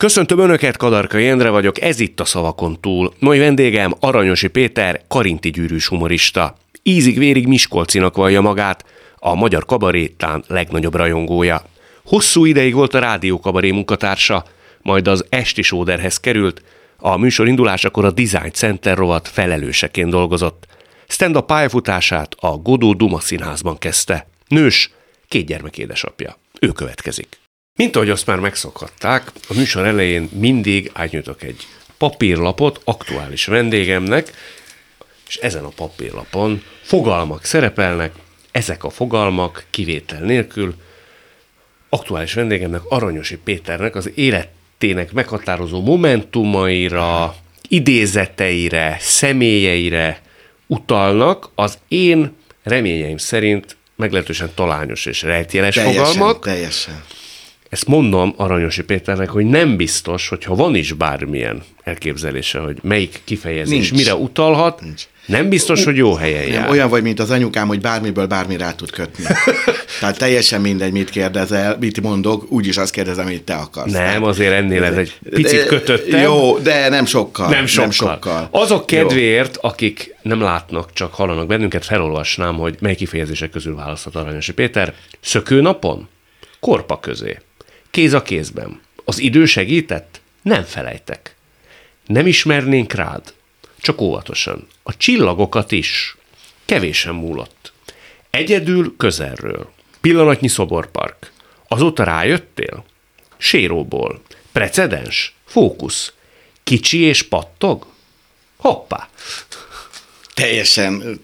Köszöntöm Önöket, Kadarka Jendre vagyok, ez itt a Szavakon túl. Mai vendégem Aranyosi Péter, karinti gyűrűs humorista. Ízig-vérig Miskolcinak vallja magát, a magyar kabarétán legnagyobb rajongója. Hosszú ideig volt a rádió kabaré munkatársa, majd az esti sóderhez került, a műsor indulásakor a Design Center rovat felelőseként dolgozott. Stand-up pályafutását a Godó Duma színházban kezdte. Nős, két gyermek édesapja. Ő következik. Mint ahogy azt már megszokhatták, a műsor elején mindig átnyújtok egy papírlapot aktuális vendégemnek, és ezen a papírlapon fogalmak szerepelnek, ezek a fogalmak kivétel nélkül aktuális vendégemnek, Aranyosi Péternek az életének meghatározó momentumaira, idézeteire, személyeire utalnak, az én reményeim szerint meglehetősen talányos és rejtjeles teljesen, fogalmak. Teljesen. Ezt mondom Aranyosi Péternek, hogy nem biztos, hogyha van is bármilyen elképzelése, hogy melyik kifejezés Nincs. mire utalhat, Nincs. nem biztos, hogy jó helyen Nem, jár. olyan vagy, mint az anyukám, hogy bármiből bármi rá tud kötni. Tehát teljesen mindegy, mit kérdezel, mit mondok, úgyis azt kérdezem, amit te akarsz. Nem, azért ennél ez egy picit kötöttebb. Jó, de nem sokkal. Nem sokkal. Nem sokkal. Azok Jó. kedvéért, akik nem látnak, csak hallanak bennünket, felolvasnám, hogy mely kifejezések közül választhat Aranyosi Péter. Szökőnapon? Korpa közé. Kéz a kézben. Az idő segített? Nem felejtek. Nem ismernénk rád? Csak óvatosan. A csillagokat is. Kevésen múlott. Egyedül közelről. Pillanatnyi szoborpark. Azóta rájöttél? Séróból. Precedens? Fókusz. Kicsi és pattog? Hoppá! Teljesen,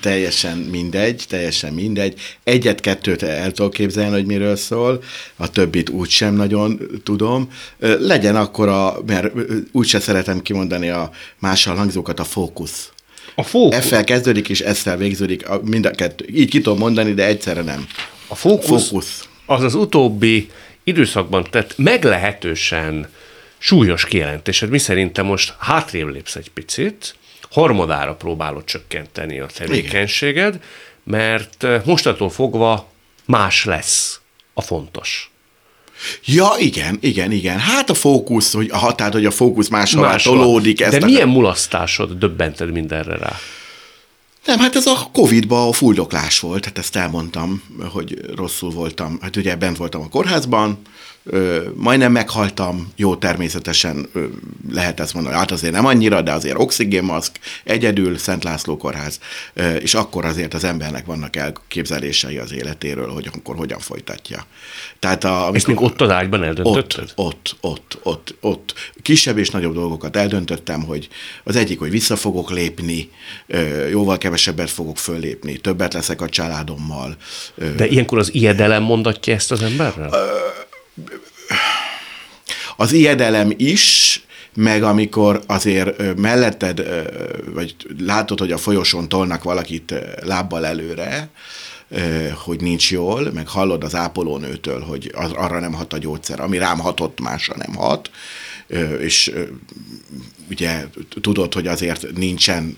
teljesen mindegy, teljesen mindegy. Egyet-kettőt el tudok képzelni, hogy miről szól, a többit úgysem nagyon tudom. Legyen akkor a, mert úgyse szeretem kimondani a mással hangzókat, a fókusz. A fókusz, F-fel kezdődik és S-szel végződik, mind a kettő. Így ki tudom mondani, de egyszerre nem. a fókusz, Fókusz. az az utóbbi időszakban tett meglehetősen súlyos kijelentésed, mi szerintem most hátrébb lépsz egy picit, harmadára próbálod csökkenteni a tevékenységed, mert eh, mostantól fogva más lesz a fontos. Ja, igen, igen, igen. Hát a fókusz, hogy a határ, hogy a fókusz máshová tolódik. Ezt De a- milyen mulasztásod döbbented mindenre rá? Nem, hát ez a Covid-ban a fuldoklás volt, hát ezt elmondtam, hogy rosszul voltam. Hát ugye bent voltam a kórházban, majdnem meghaltam, jó, természetesen lehet ezt mondani, hát azért nem annyira, de azért oxigénmaszk, egyedül Szent László kórház, és akkor azért az embernek vannak elképzelései az életéről, hogy akkor hogyan folytatja. Tehát a, Ezt még ott az ágyban eldöntötted? ott, ott, ott, ott, ott. Kisebb és nagyobb dolgokat eldöntöttem, hogy az egyik, hogy vissza fogok lépni, jóval kevesebbet fogok föllépni, többet leszek a családommal. De ilyenkor az ijedelem mondatja ezt az emberrel? Az ijedelem is, meg amikor azért melletted, vagy látod, hogy a folyosón tolnak valakit lábbal előre, hogy nincs jól, meg hallod az ápolónőtől, hogy arra nem hat a gyógyszer, ami rám hatott, másra nem hat, és ugye tudod, hogy azért nincsen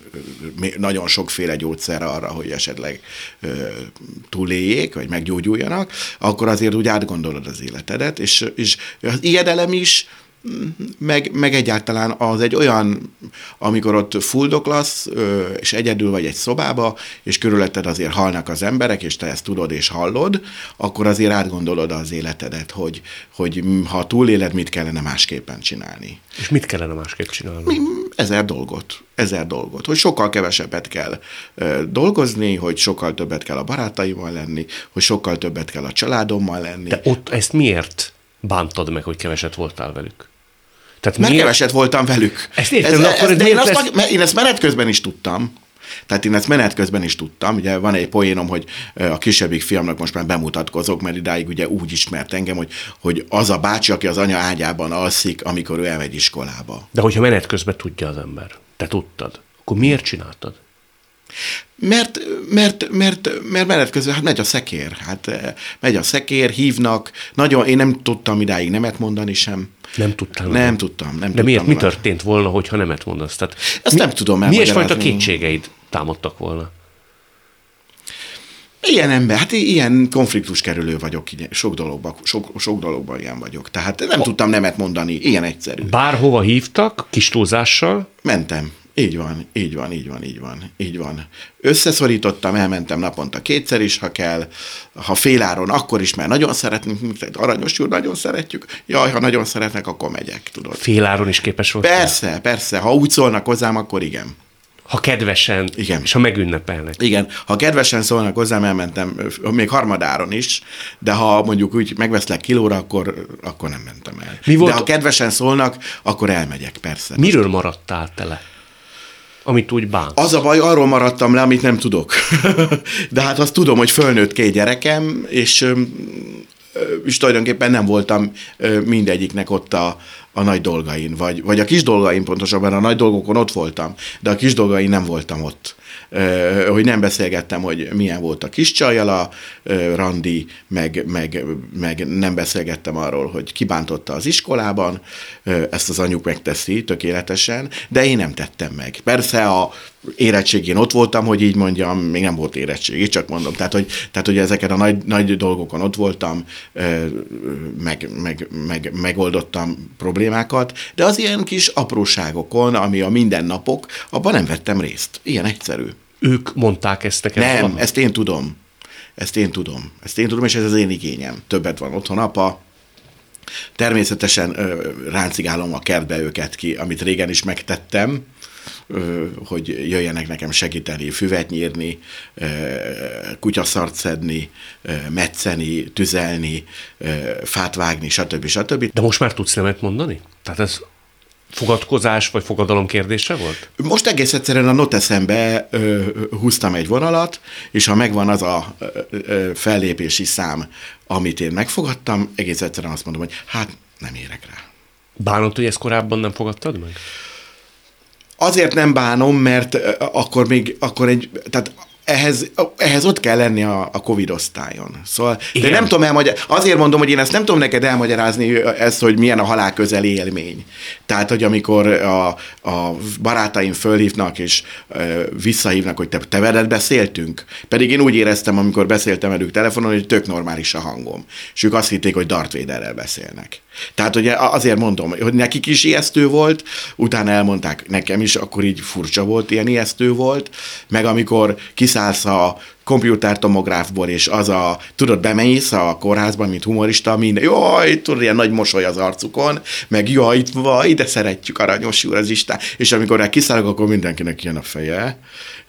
nagyon sokféle gyógyszer arra, hogy esetleg túléljék, vagy meggyógyuljanak, akkor azért úgy átgondolod az életedet, és, és az ijedelem is, meg, meg egyáltalán az egy olyan, amikor ott fuldoklasz, és egyedül vagy egy szobába, és körülötted azért halnak az emberek, és te ezt tudod és hallod, akkor azért átgondolod az életedet, hogy, hogy ha túléled, mit kellene másképpen csinálni. És mit kellene másképp csinálni? Ezer dolgot, ezer dolgot, hogy sokkal kevesebbet kell ö, dolgozni, hogy sokkal többet kell a barátaimmal lenni, hogy sokkal többet kell a családommal lenni. De ott ezt miért bántad meg, hogy keveset voltál velük? Tehát Mert miért? keveset voltam velük. Ezt értem, de akkor ez de én, azt, lesz- meg- én ezt menet közben is tudtam. Tehát én ezt menet közben is tudtam. Ugye van egy poénom, hogy a kisebbik fiamnak most már bemutatkozok, mert idáig ugye úgy ismert engem, hogy, hogy az a bácsi, aki az anya ágyában alszik, amikor ő elmegy iskolába. De hogyha menet közben tudja az ember, te tudtad, akkor miért csináltad? Mert, mert, mert, mert menet közben hát megy a szekér. Hát eh, megy a szekér, hívnak. Nagyon, én nem tudtam idáig nemet mondani sem. Nem tudtál. Nem meg? tudtam. Nem De tudtam miért? Mi nemet. történt volna, hogyha nemet mondasz? Tehát Ezt nem tudom Milyen fajta elmagyarázni. kétségeid támadtak volna? Ilyen ember, hát ilyen konfliktus kerülő vagyok, sok dologban, sok, sok dologban ilyen vagyok. Tehát nem a... tudtam nemet mondani, ilyen egyszerű. Bárhova hívtak, kis túlzással? Mentem. Így van, így van, így van, így van, így van. Összeszorítottam, elmentem naponta kétszer is, ha kell. Ha féláron, akkor is, mert nagyon szeretünk, aranyos úr, nagyon szeretjük. Jaj, ha nagyon szeretnek, akkor megyek, tudod. Féláron is képes volt? Persze, persze. Ha úgy szólnak hozzám, akkor igen. Ha kedvesen, Igen. és ha megünnepelnek. Igen, ha kedvesen szólnak hozzám, elmentem még harmadáron is, de ha mondjuk úgy megveszlek kilóra, akkor, akkor nem mentem el. Mi volt? De ha kedvesen szólnak, akkor elmegyek, persze. Miről maradtál tele? Amit úgy bán. Az a baj, arról maradtam le, amit nem tudok. De hát azt tudom, hogy fölnőtt két gyerekem, és, és tulajdonképpen nem voltam mindegyiknek ott a, a nagy dolgain, vagy, vagy a kis dolgain pontosabban, a nagy dolgokon ott voltam, de a kis dolgain nem voltam ott hogy nem beszélgettem, hogy milyen volt a kis csajjal a randi, meg, meg, meg nem beszélgettem arról, hogy kibántotta az iskolában, ezt az anyuk megteszi tökéletesen, de én nem tettem meg. Persze a érettségén ott voltam, hogy így mondjam, még nem volt érettség, csak mondom. Tehát, hogy, tehát, hogy ezeken a nagy, nagy dolgokon ott voltam, meg, meg, meg, megoldottam problémákat, de az ilyen kis apróságokon, ami a mindennapok, abban nem vettem részt. Ilyen egyszerű. Ők mondták ezt neked? Nem, van? ezt én tudom. Ezt én tudom. Ezt én tudom, és ez az én igényem. Többet van otthon apa, Természetesen ráncigálom a kertbe őket ki, amit régen is megtettem, hogy jöjjenek nekem segíteni, füvet nyírni, kutyaszart szedni, metszeni, tüzelni, fát vágni, stb. stb. De most már tudsz nemet mondani? Tehát ez fogadkozás vagy fogadalom kérdése volt? Most egész egyszerűen a noteszembe ö, húztam egy vonalat, és ha megvan az a ö, fellépési szám, amit én megfogadtam, egész egyszerűen azt mondom, hogy hát nem érek rá. Bánod, hogy ezt korábban nem fogadtad meg? Azért nem bánom, mert akkor még, akkor egy, tehát ehhez, ehhez ott kell lenni a, a Covid osztályon. Szóval, Igen. de nem tudom elmagyarázni, azért mondom, hogy én ezt nem tudom neked elmagyarázni, ezt, hogy milyen a halál közeli élmény. Tehát, hogy amikor a, a barátaim fölhívnak, és e, visszahívnak, hogy te, te veled beszéltünk, pedig én úgy éreztem, amikor beszéltem velük telefonon, hogy tök normális a hangom. És ők azt hitték, hogy Darth Vaderrel beszélnek. Tehát ugye azért mondom, hogy nekik is ijesztő volt, utána elmondták nekem is, akkor így furcsa volt, ilyen ijesztő volt, meg amikor kiszállsz a kompjútertomográfból, és az a, tudod, bemész a kórházban, mint humorista, minden, jaj, tudod, ilyen nagy mosoly az arcukon, meg jaj, vaj, de szeretjük aranyos úr az Isten, és amikor rá kiszállok, akkor mindenkinek ilyen a feje,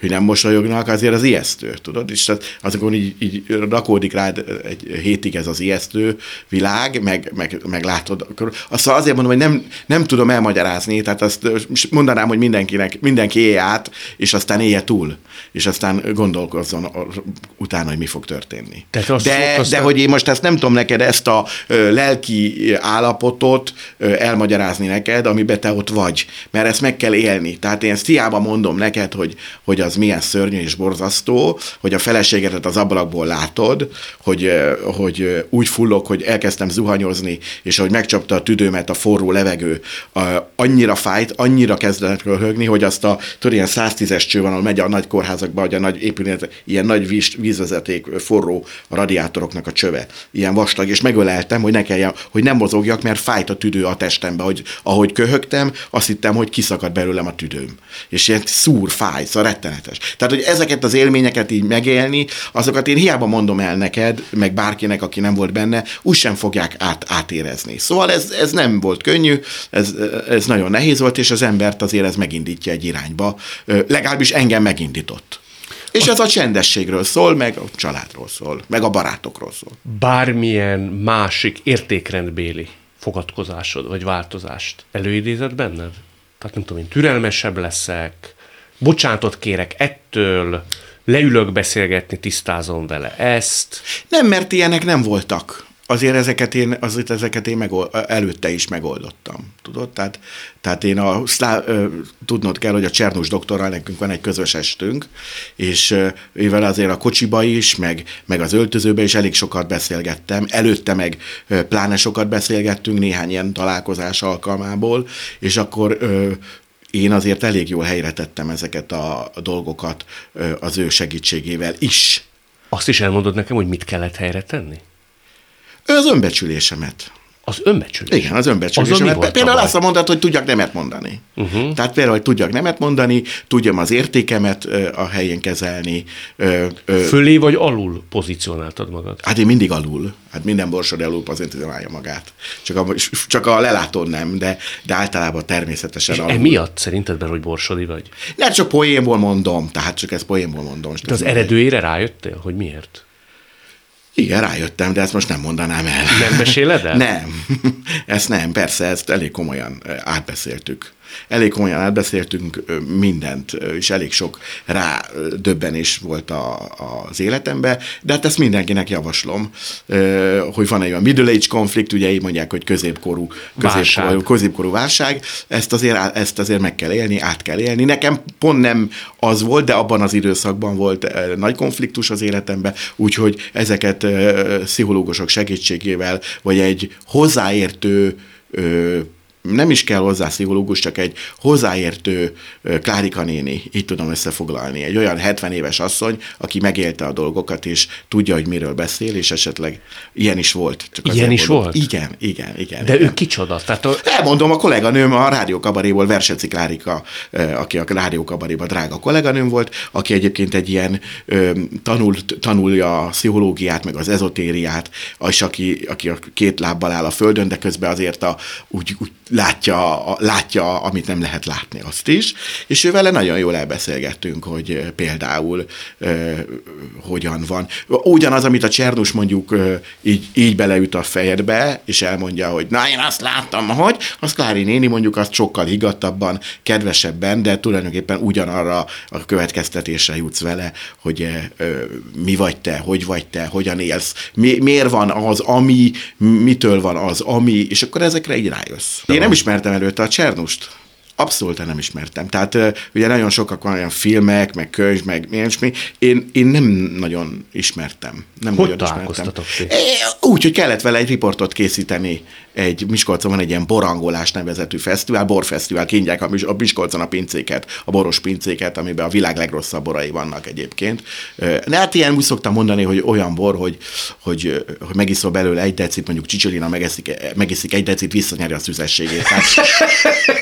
hogy nem mosolyognak, azért az ijesztő, tudod, és azokon így, így rakódik rád egy hétig ez az ijesztő világ, meg, meg, meg látod, akkor azt azért mondom, hogy nem, nem tudom elmagyarázni, tehát azt mondanám, hogy mindenkinek, mindenki élje át, és aztán élje túl, és aztán gondolkozzon utána, hogy mi fog történni. Tehát de, azt de hogy én most ezt nem tudom neked ezt a lelki állapotot elmagyarázni neked, amiben te ott vagy, mert ezt meg kell élni. Tehát én ezt hiába mondom neked, hogy, hogy az milyen szörnyű és borzasztó, hogy a feleségedet az ablakból látod, hogy, hogy úgy fullok, hogy elkezdtem zuhanyozni, és hogy megcsapta a tüdőmet a forró levegő, annyira fájt, annyira kezdett röhögni, hogy azt a, tudod, ilyen 110-es cső van, ahol megy a nagy kórházakba, vagy a nagy épület, ilyen nagy víz, vízvezeték, forró radiátoroknak a csöve, ilyen vastag, és megöleltem, hogy ne kelljen, hogy nem mozogjak, mert fájt a tüdő a testembe, hogy ahogy köhögtem, azt hittem, hogy kiszakad belőlem a tüdőm. És ilyen szúr, fáj, szóval rettenetes. Tehát, hogy ezeket az élményeket így megélni, azokat én hiába mondom el neked, meg bárkinek, aki nem volt benne, úgy sem fogják át, átérezni. Szóval ez, ez nem volt könnyű, ez, ez nagyon nehéz volt, és az embert azért ez megindítja egy irányba. Legalábbis engem megindított. És ez a csendességről szól, meg a családról szól, meg a barátokról szól. Bármilyen másik értékrendbéli fogadkozásod vagy változást előidézett benned? Tehát nem tudom, én türelmesebb leszek, bocsánatot kérek ettől, leülök beszélgetni, tisztázom vele ezt. Nem, mert ilyenek nem voltak azért ezeket én, azért ezeket én megold, előtte is megoldottam, tudod? Tehát, tehát én a, szlá, tudnod kell, hogy a Csernus doktorral nekünk van egy közös estünk, és mivel azért a kocsiba is, meg, meg az öltözőbe is elég sokat beszélgettem, előtte meg pláne sokat beszélgettünk néhány ilyen találkozás alkalmából, és akkor én azért elég jól helyre tettem ezeket a dolgokat az ő segítségével is Azt is elmondod nekem, hogy mit kellett helyre tenni? Az önbecsülésemet. Az önbecsülés. Igen, az önbecsülésemet. Például azt a mondat, hogy tudjak nemet mondani. Uh-huh. Tehát például, hogy tudjak nemet mondani, tudjam az értékemet ö, a helyén kezelni. Ö, ö, Fölé vagy alul pozícionáltad magad? Hát én mindig alul. Hát minden borsod alul pozícionálja magát. Csak a, csak a lelátón nem, de, de általában természetesen És alul. emiatt szerinted, mert hogy borsodi vagy? Nem csak poénból mondom, tehát csak ezt poénból mondom. De az eredőjére rájöttél, hogy miért? Igen, rájöttem, de ezt most nem mondanám el. Nem meséled el? Nem, ezt nem, persze, ezt elég komolyan átbeszéltük. Elég komolyan átbeszéltünk mindent, és elég sok rá döbbenés volt a, az életemben, de hát ezt mindenkinek javaslom, hogy van egy olyan middle age konflikt, ugye így mondják, hogy középkorú, középkorú, középkorú válság, ezt azért, ezt azért meg kell élni, át kell élni. Nekem pont nem az volt, de abban az időszakban volt nagy konfliktus az életemben, úgyhogy ezeket pszichológusok segítségével, vagy egy hozzáértő nem is kell hozzá pszichológus, csak egy hozzáértő Klárika néni, így tudom összefoglalni. Egy olyan 70 éves asszony, aki megélte a dolgokat, és tudja, hogy miről beszél, és esetleg ilyen is volt. Csak ilyen is mondom. volt? Igen, igen, igen. De igen. ő kicsoda? Tehát a... Elmondom, a kolléganőm a rádiókabaréból, Verseci Klárika, aki a rádiókabaréban drága kolléganőm volt, aki egyébként egy ilyen tanul, tanulja a pszichológiát, meg az ezotériát, és aki, aki a két lábbal áll a földön, de közben azért a, úgy, úgy látja, látja, amit nem lehet látni, azt is, és ő vele nagyon jól elbeszélgettünk, hogy például uh, hogyan van. Ugyanaz, amit a Csernus mondjuk uh, így, így beleüt a fejedbe, és elmondja, hogy na, én azt láttam, hogy, az Klári néni mondjuk azt sokkal higgadtabban, kedvesebben, de tulajdonképpen ugyanarra a következtetésre jutsz vele, hogy uh, mi vagy te, hogy vagy te, hogyan élsz, mi, miért van az, ami, mitől van az, ami, és akkor ezekre így rájössz. Én nem ismertem előtte a Csernust. Abszolút nem ismertem. Tehát ugye nagyon sokak van olyan filmek, meg könyv, meg ilyesmi. Én, én nem nagyon ismertem. Nem hogy nagyon ismertem. Úgy, hogy kellett vele egy riportot készíteni. Egy Miskolcon van egy ilyen borangolás nevezetű fesztivál, borfesztivál, kínják a, a Miskolcon a pincéket, a boros pincéket, amiben a világ legrosszabb borai vannak egyébként. De hát ilyen úgy szoktam mondani, hogy olyan bor, hogy, hogy, hogy megiszol belőle egy decit, mondjuk Csicsolina megeszik, megiszik egy decit, visszanyeri a szüzességét. Tehát,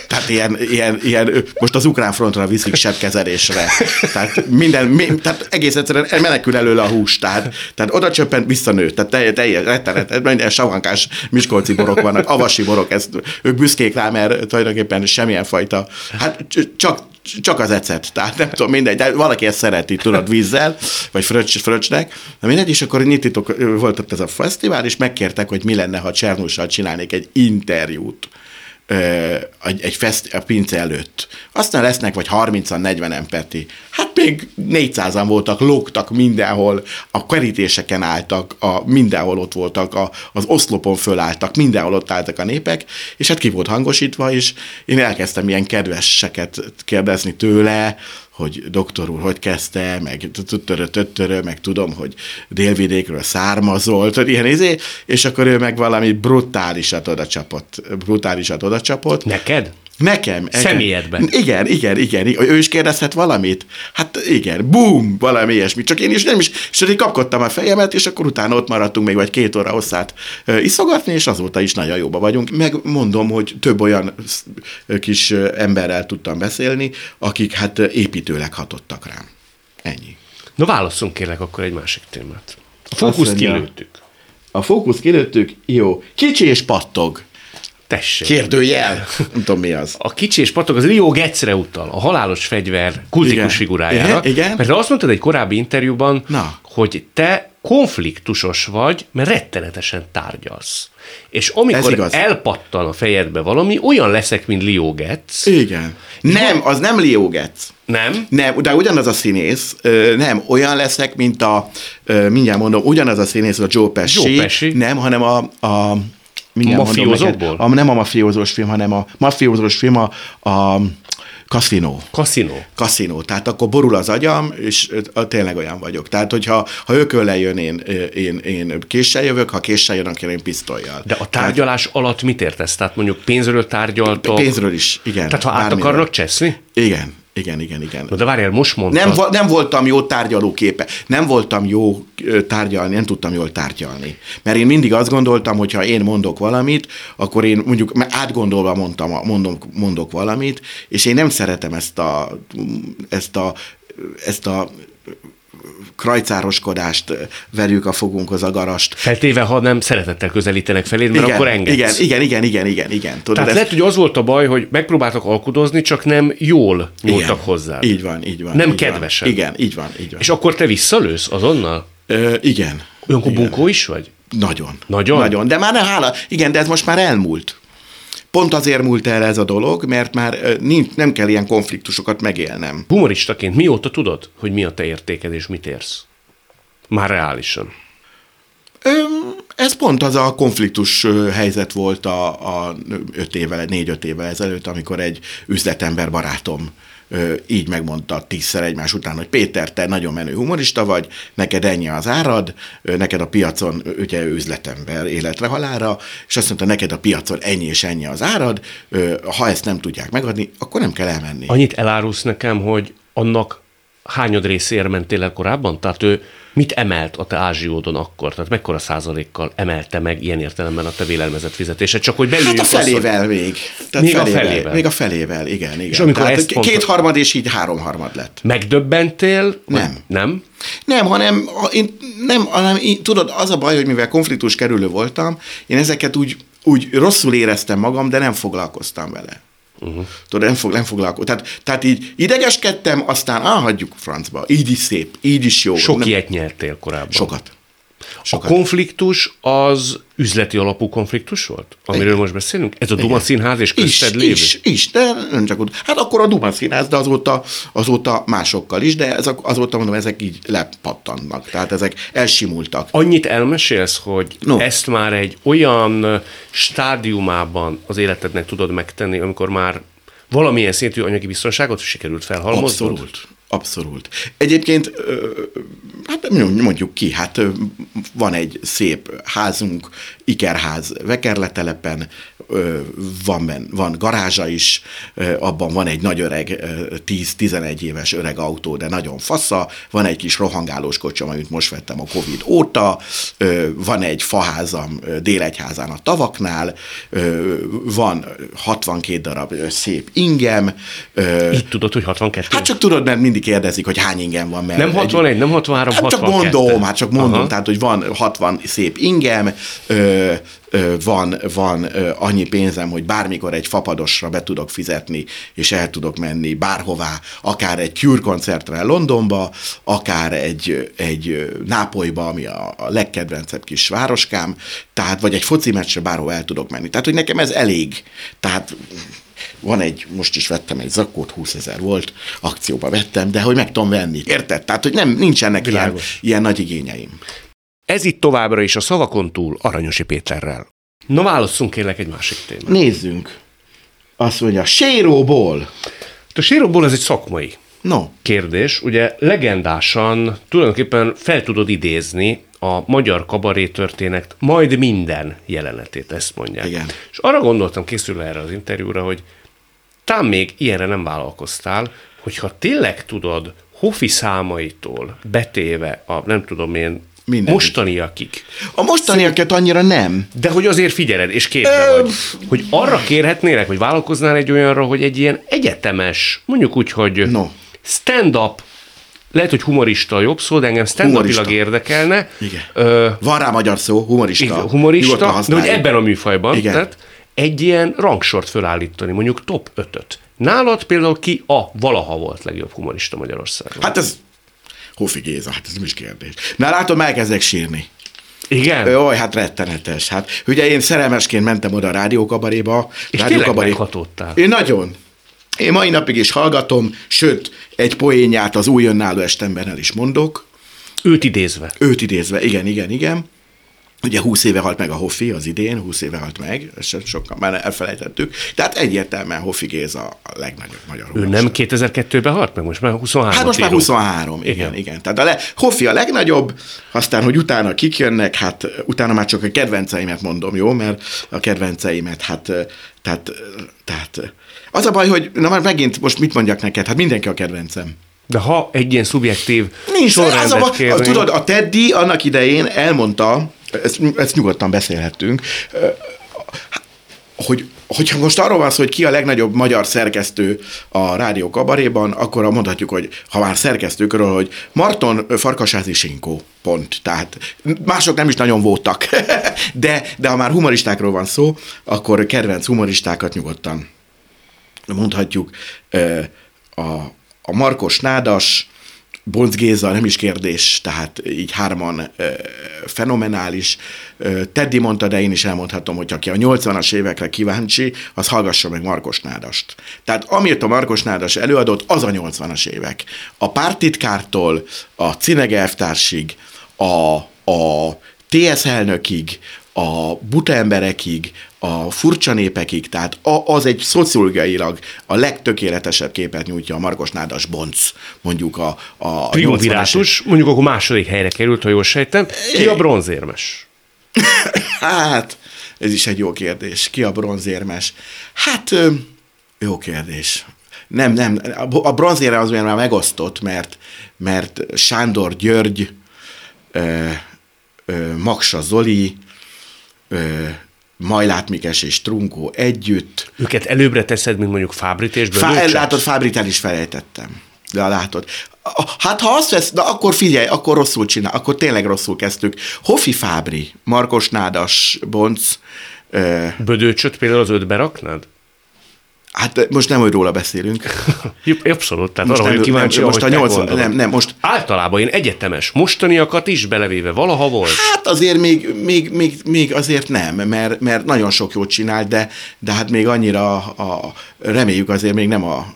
tehát ilyen, ilyen, ilyen, most az ukrán frontra viszik sebkezelésre. Tehát minden, mi, tehát egész egyszerűen menekül előle a hús. Tehát, tehát oda csöppent, visszanőtt. Tehát teljes, teljes, rettenet, minden savankás miskolci borok vannak, avasi borok, ezt, ők büszkék rá, mert tulajdonképpen semmilyen fajta, hát csak, csak az ecet, tehát nem tudom, mindegy, de valaki ezt szereti, tudod, vízzel, vagy fröccs, fröccsnek, na mindegy, és akkor nyititok, volt ott ez a fesztivál, és megkértek, hogy mi lenne, ha Csernussal csinálnék egy interjút egy, egy fest, a pince előtt. Aztán lesznek vagy 30-an, 40 Peti. Hát még 400-an voltak, lógtak mindenhol, a kerítéseken álltak, a, mindenhol ott voltak, a, az oszlopon fölálltak, mindenhol ott álltak a népek, és hát ki volt hangosítva, és én elkezdtem ilyen kedveseket kérdezni tőle, hogy doktor úr, hogy kezdte, meg töttörö, meg tudom, hogy délvidékről származolt, hogy ilyen izé, és akkor ő meg valami brutálisat oda csapott, brutálisat oda csapott. Neked? Nekem. Személyedben. Igen, igen, igen. Ő is kérdezhet valamit? Hát igen, bum, valami ilyesmi. Csak én is nem is, és én kapkodtam a fejemet, és akkor utána ott maradtunk még vagy két óra hosszát iszogatni, és azóta is nagyon jóba vagyunk. Megmondom, hogy több olyan kis emberrel tudtam beszélni, akik hát építőleg hatottak rám. Ennyi. Na válasszunk kérlek akkor egy másik témát. A fókusz kilőttük. A fókusz kilőttük, jó. Kicsi és pattog. Tessék. Kérdőjel. Nem tudom, mi az. A kicsi és patog az Leo Getzre utal, a halálos fegyver kultikus igen. figurájára. Igen, igen. Mert azt mondtad egy korábbi interjúban, Na. hogy te konfliktusos vagy, mert rettenetesen tárgyalsz. És amikor elpattan a fejedbe valami, olyan leszek, mint Leo Getz. Igen. Nem, az nem Leo Getz. Nem? Nem, de ugyanaz a színész, nem, olyan leszek, mint a, mindjárt mondom, ugyanaz a színész, a Joe Pesci. Joe Pesci. Nem, hanem a, a mindjárt mafiózókból? A, nem a mafiózós film, hanem a mafiózós film a, a Casino. Casino. Casino. Tehát akkor borul az agyam, és tényleg olyan vagyok. Tehát, hogyha ha ökölle jön, én, én, én késsel jövök, ha késsel jön, akkor én pisztolyjal. De a tárgyalás Tehát, alatt mit értesz? Tehát mondjuk pénzről tárgyaltok? Pénzről is, igen. Tehát ha át akarnak cseszni? Igen. Igen, igen, igen. Na de várjál, most mondtad. Nem, nem voltam jó tárgyaló képe, nem voltam jó tárgyalni, nem tudtam jól tárgyalni. Mert én mindig azt gondoltam, hogy ha én mondok valamit, akkor én mondjuk átgondolva mondtam, mondom, mondok valamit, és én nem szeretem ezt a, ezt a, ezt a krajcároskodást verjük a fogunkhoz a garast. Feltéve, ha nem szeretettel közelítenek feléd, mert igen, akkor engedsz. igen, igen, igen, igen, igen, igen. Tudod, Tehát ez- lehet, hogy az volt a baj, hogy megpróbáltak alkudozni, csak nem jól nyúltak hozzá. Így van, így van. Nem így kedvesen. Van. Igen, így van, így van. És akkor te visszalősz azonnal? Ö, igen. Olyankor bunkó is vagy? Nagyon. Nagyon? Nagyon. De már ne hála. Igen, de ez most már elmúlt. Pont azért múlt el ez a dolog, mert már nincs, nem kell ilyen konfliktusokat megélnem. Humoristaként mióta tudod, hogy mi a te értéked és mit érsz? Már reálisan. Ez pont az a konfliktus helyzet volt a, a öt évvel, négy-öt évvel ezelőtt, amikor egy üzletember barátom így megmondta tízszer egymás után, hogy Péter, te nagyon menő humorista vagy, neked ennyi az árad, neked a piacon, ugye üzletember életre halára, és azt mondta, neked a piacon ennyi és ennyi az árad, ha ezt nem tudják megadni, akkor nem kell elmenni. Annyit elárulsz nekem, hogy annak hányad részéért mentél el korábban? Tehát ő mit emelt a te ázsiódon akkor? Tehát mekkora százalékkal emelte meg ilyen értelemben a te vélelmezett fizetésed? Csak hogy belüljünk Hát a azt, hogy- felével még. Még a felével. Még a felével, igen. igen. És amikor Tehát ezt mondtad- kétharmad és így háromharmad lett. Megdöbbentél? Nem. Nem? Nem, hanem, én, nem, hanem én, tudod, az a baj, hogy mivel konfliktus kerülő voltam, én ezeket úgy, úgy rosszul éreztem magam, de nem foglalkoztam vele. Uh-huh. Tudod, nem, fog, nem foglalkoztam. Tehát, tehát így idegeskedtem, aztán ah, hagyjuk francba. Így is szép, így is jó. Sok Nem- ilyet nyertél korábban. Sokat. A Sokat. konfliktus az üzleti alapú konfliktus volt? Amiről Igen. most beszélünk? Ez a Duma Színház és Is, közted lévő? is, is, de nem csak ott. Hát akkor a Duma Színház, de azóta, azóta másokkal is, de ezek, azóta mondom, ezek így lepattannak. Tehát ezek elsimultak. Annyit elmesélsz, hogy. No. ezt már egy olyan stádiumában az életednek tudod megtenni, amikor már valamilyen szintű anyagi biztonságot sikerült felhalmoznod? Abszolút. Abszolút. Egyébként, hát mondjuk ki, hát van egy szép házunk, ikerház Vekerletelepen, van, ben, van garázsa is, abban van egy nagy öreg, ö, 10-11 éves öreg autó, de nagyon fassa, van egy kis rohangálós kocsom, amit most vettem a Covid óta, van egy faházam Délegyházán a tavaknál, van 62 darab szép ingem, Így tudod, hogy 62? Hát csak tudod, mert mindig kérdezik, hogy hány ingem van. Mert Nem 61, nem 63, Hát csak 62. mondom, hát csak mondom, Aha. tehát, hogy van 60 szép ingem, ö, ö, van, van ö, annyi pénzem, hogy bármikor egy fapadosra be tudok fizetni, és el tudok menni bárhová, akár egy Cure koncertre Londonba, akár egy, egy Nápolyba, ami a, a legkedvencebb kis városkám, tehát, vagy egy foci meccsre bárhol el tudok menni. Tehát, hogy nekem ez elég. Tehát van egy, most is vettem egy zakót, 20 ezer volt, akcióba vettem, de hogy meg tudom venni. Érted? Tehát, hogy nem, nincsenek ilyen, ilyen nagy igényeim. Ez itt továbbra is a szavakon túl Aranyosi Péterrel. Na válasszunk kérlek egy másik témát. Nézzünk. Azt mondja, séróból. A sírokból ez egy szakmai No, kérdés. Ugye legendásan tulajdonképpen fel tudod idézni a magyar kabaré történet majd minden jelenetét, ezt mondják. Igen. És arra gondoltam készülve erre az interjúra, hogy tám még ilyenre nem vállalkoztál, hogyha tényleg tudod Hofi számaitól betéve a nem tudom én Mindenit. mostaniakig, a mostaniakat annyira nem. de hogy azért figyeled, és képbe vagy, hogy arra kérhetnélek, hogy vállalkoznál egy olyanra, hogy egy ilyen egyetemes, mondjuk úgy, hogy No. stand-up, lehet, hogy humorista a jobb szó, de engem Humorista. érdekelne. Igen. Ö, Van rá magyar szó, humorista. igen, humorista, de hogy ebben a műfajban, Igen. tehát egy ilyen rangsort fölállítani, mondjuk top 5-öt. Nálad például ki a valaha volt legjobb humorista Magyarországon? Hát ez Hofi Géza, hát ez nem is kérdés. Na látom, elkezdek sírni. Igen? Jaj, hát rettenetes. Hát ugye én szerelmesként mentem oda a rádiókabaréba. És rádiókabaré- tényleg. Én nagyon. Én mai napig is hallgatom, sőt, egy poénját az új önálló estemben el is mondok. Őt idézve. Őt idézve, igen, igen, igen. Ugye 20 éve halt meg a Hoffi az idén, 20 éve halt meg, ezt sokan már elfelejtettük. Tehát egyértelműen Hoffi Géza a legnagyobb magyar Ő nem 2002-ben halt meg? Most már 23 Hát most már 23, igen, igen. igen. Tehát a le, Hoffi a legnagyobb, aztán, hogy utána kik jönnek, hát utána már csak a kedvenceimet mondom, jó? Mert a kedvenceimet, hát, tehát, tehát az a baj, hogy na már megint most mit mondjak neked? Hát mindenki a kedvencem. De ha egy ilyen szubjektív Nincs, az a, sorrendet kérnénk, tudod, a Teddy annak idején elmondta, ezt, ezt nyugodtan beszélhettünk, hogy hogyha most arról van szó, hogy ki a legnagyobb magyar szerkesztő a Rádió Kabaréban, akkor mondhatjuk, hogy ha már szerkesztőkről, hogy Marton Farkasázi Sinkó, pont. Tehát mások nem is nagyon voltak, de, de ha már humoristákról van szó, akkor kedvenc humoristákat nyugodtan mondhatjuk. A, a Markos Nádas, Bonc Géza, nem is kérdés, tehát így hárman fenomenális. Teddy mondta, de én is elmondhatom, hogy aki a 80-as évekre kíváncsi, az hallgassa meg Markos Nádast. Tehát amit a Markos Nádas előadott, az a 80-as évek. A pártitkártól a Cinege elvtársig, a, a TS elnökig, a buta emberekig, a furcsa népekig, tehát az egy szociológiailag a legtökéletesebb képet nyújtja a Markos Nádas Bonc, mondjuk a, a Triumvirátus, mondjuk akkor második helyre került, ha jól sejtem. Ki a bronzérmes? Hát, ez is egy jó kérdés. Ki a bronzérmes? Hát, jó kérdés. Nem, nem, a bronzére az már megosztott, mert, mert Sándor György, Maksa Zoli, Majlát Mikes és Trunkó együtt. Őket előbbre teszed, mint mondjuk Fábrit és Fá, Látod, Fábrit el is felejtettem. De látod. Hát ha azt vesz, de akkor figyelj, akkor rosszul csinál, akkor tényleg rosszul kezdtük. Hofi Fábri, Markos Nádas, Bonc. Bödőcsöt például az ötbe raknád? Hát most nem, hogy róla beszélünk. Abszolút, tehát most arra nem, kíváncsi, nem, most a 80, nem, nem, most... Általában én egyetemes, mostaniakat is belevéve valaha volt. Hát azért még, még, még, még azért nem, mert, mert nagyon sok jót csinál, de, de hát még annyira a, reméljük azért még nem a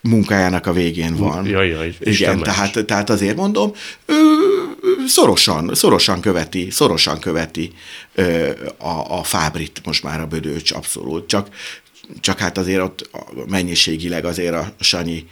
munkájának a végén van. Jaj, jaj, Igen, tehát, tehát azért mondom, ő, szorosan, szorosan követi, szorosan követi a, a Fábrit most már a Bödőcs, abszolút. Csak, csak hát azért ott mennyiségileg azért a Sanyi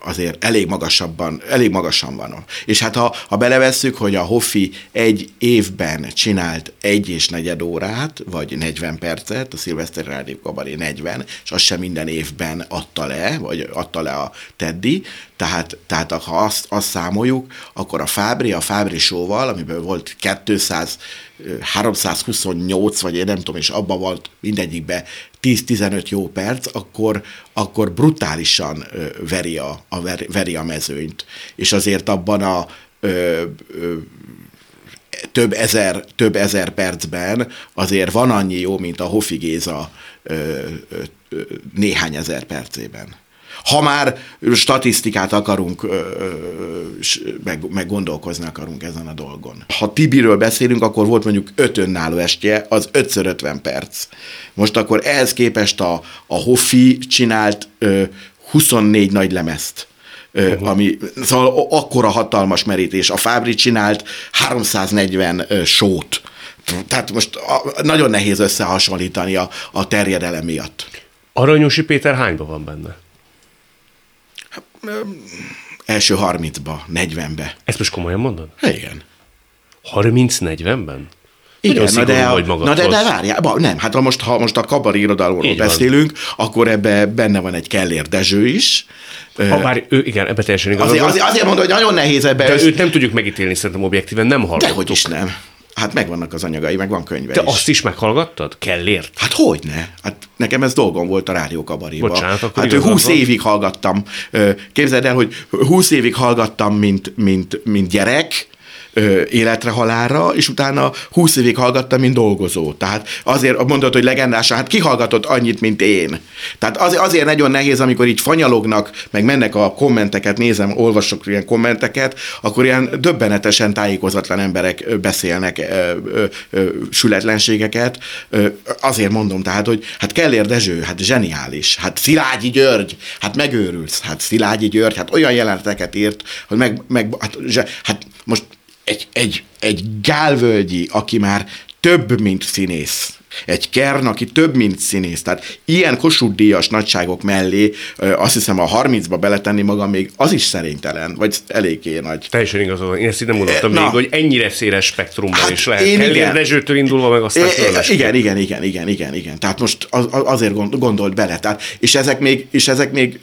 azért elég magasabban, elég magasan van. És hát ha, ha belevesszük, hogy a Hoffi egy évben csinált egy és negyed órát, vagy 40 percet, a Szilveszter Rádió Kabaré 40, és azt sem minden évben adta le, vagy adta le a Teddy, tehát, tehát ha azt, azt számoljuk, akkor a Fábri, a Fábri showval, amiben volt 200, 328, vagy én nem tudom, és abban volt mindegyikben 10-15 jó perc, akkor, akkor brutálisan veri a, a, veri a mezőnyt. És azért abban a ö, ö, több ezer, több ezer percben azért van annyi jó, mint a Hofi Géza ö, ö, néhány ezer percében. Ha már statisztikát akarunk, meg, meg gondolkozni akarunk ezen a dolgon. Ha Tibiről beszélünk, akkor volt mondjuk öt önálló estje, az 5x50 perc. Most akkor ehhez képest a, a Hoffi csinált 24 nagy lemezt. Uh-huh. ami szóval akkora hatalmas merítés. A Fábri csinált 340 sót. Tehát most nagyon nehéz összehasonlítani a, a terjedelem miatt. Aranyosi Péter hányban van benne? Első 30-ba, 40-be. Ezt most komolyan mondod? Igen. 30-40-ben? Igen, na de, vagy na de, de várjál, ba, nem, hát ha most, ha most a kabari irodalomról beszélünk, van. akkor ebbe benne van egy Kellér Dezső is. Ha bár ő, igen, ebbe teljesen igaz. Azért, azért, azért mondom, hogy nagyon nehéz ebbe. De össz... őt nem tudjuk megítélni, szerintem objektíven, nem hallottuk. Dehogy is nem. Hát megvannak az anyagai, meg van könyve Te is. azt is meghallgattad? Kellért? Hát hogy ne? Hát nekem ez dolgom volt a Rádió Kabariba. Bocsánat, akkor hát 20 van. évig hallgattam. Képzeld el, hogy 20 évig hallgattam, mint, mint, mint gyerek, életre halálra, és utána 20 évig hallgattam, mint dolgozó. Tehát azért mondod, hogy legendás, hát kihallgatott annyit, mint én. Tehát az, azért nagyon nehéz, amikor így fanyalognak, meg mennek a kommenteket, nézem, olvasok ilyen kommenteket, akkor ilyen döbbenetesen tájékozatlan emberek beszélnek ö, ö, ö, sületlenségeket. Ö, azért mondom, tehát, hogy hát Kellér Dezső, hát zseniális, hát Szilágyi György, hát megőrülsz, hát Szilágyi György, hát olyan jeleneteket írt, hogy meg, meg hát, hát most egy, egy, egy gálvölgyi, aki már több, mint színész, egy Kern, aki több, mint színész. Tehát ilyen Kossuth díjas nagyságok mellé azt hiszem a 30-ba beletenni magam még az is szerénytelen, vagy eléggé nagy. Teljesen igazad. Én ezt nem mondottam Na, még, hogy ennyire széles spektrumban hát is lehet. Én Kellér Rezsőtől indulva meg aztán é, igen, igen, igen, igen, igen, igen. Tehát most az, azért gondolt bele. Tehát, és ezek még, és ezek még,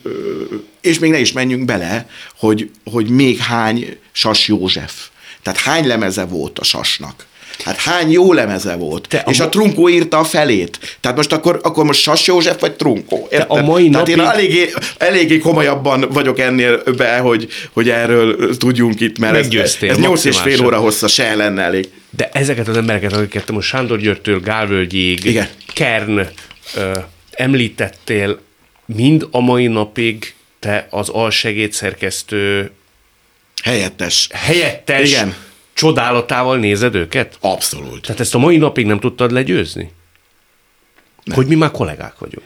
és még ne is menjünk bele, hogy, hogy még hány Sas József. Tehát hány lemeze volt a Sasnak? Hát hány jó lemeze volt. Te és a, a Trunkó írta a felét. Tehát most akkor, akkor most Sas József vagy Trunkó. Te a mai Tehát napig... én eléggé, eléggé komolyabban vagyok ennél be, hogy, hogy erről tudjunk itt, mert ez, ez 8 és fél óra hossza se lenne elég. De ezeket az embereket, akiket most Sándor Györgytől Gálvölgyig, Igen. Kern ö, említettél, mind a mai napig te az alsegédszerkesztő helyettes. Helyettes. Igen csodálatával nézed őket? Abszolút. Tehát ezt a mai napig nem tudtad legyőzni? Nem. Hogy mi már kollégák vagyunk.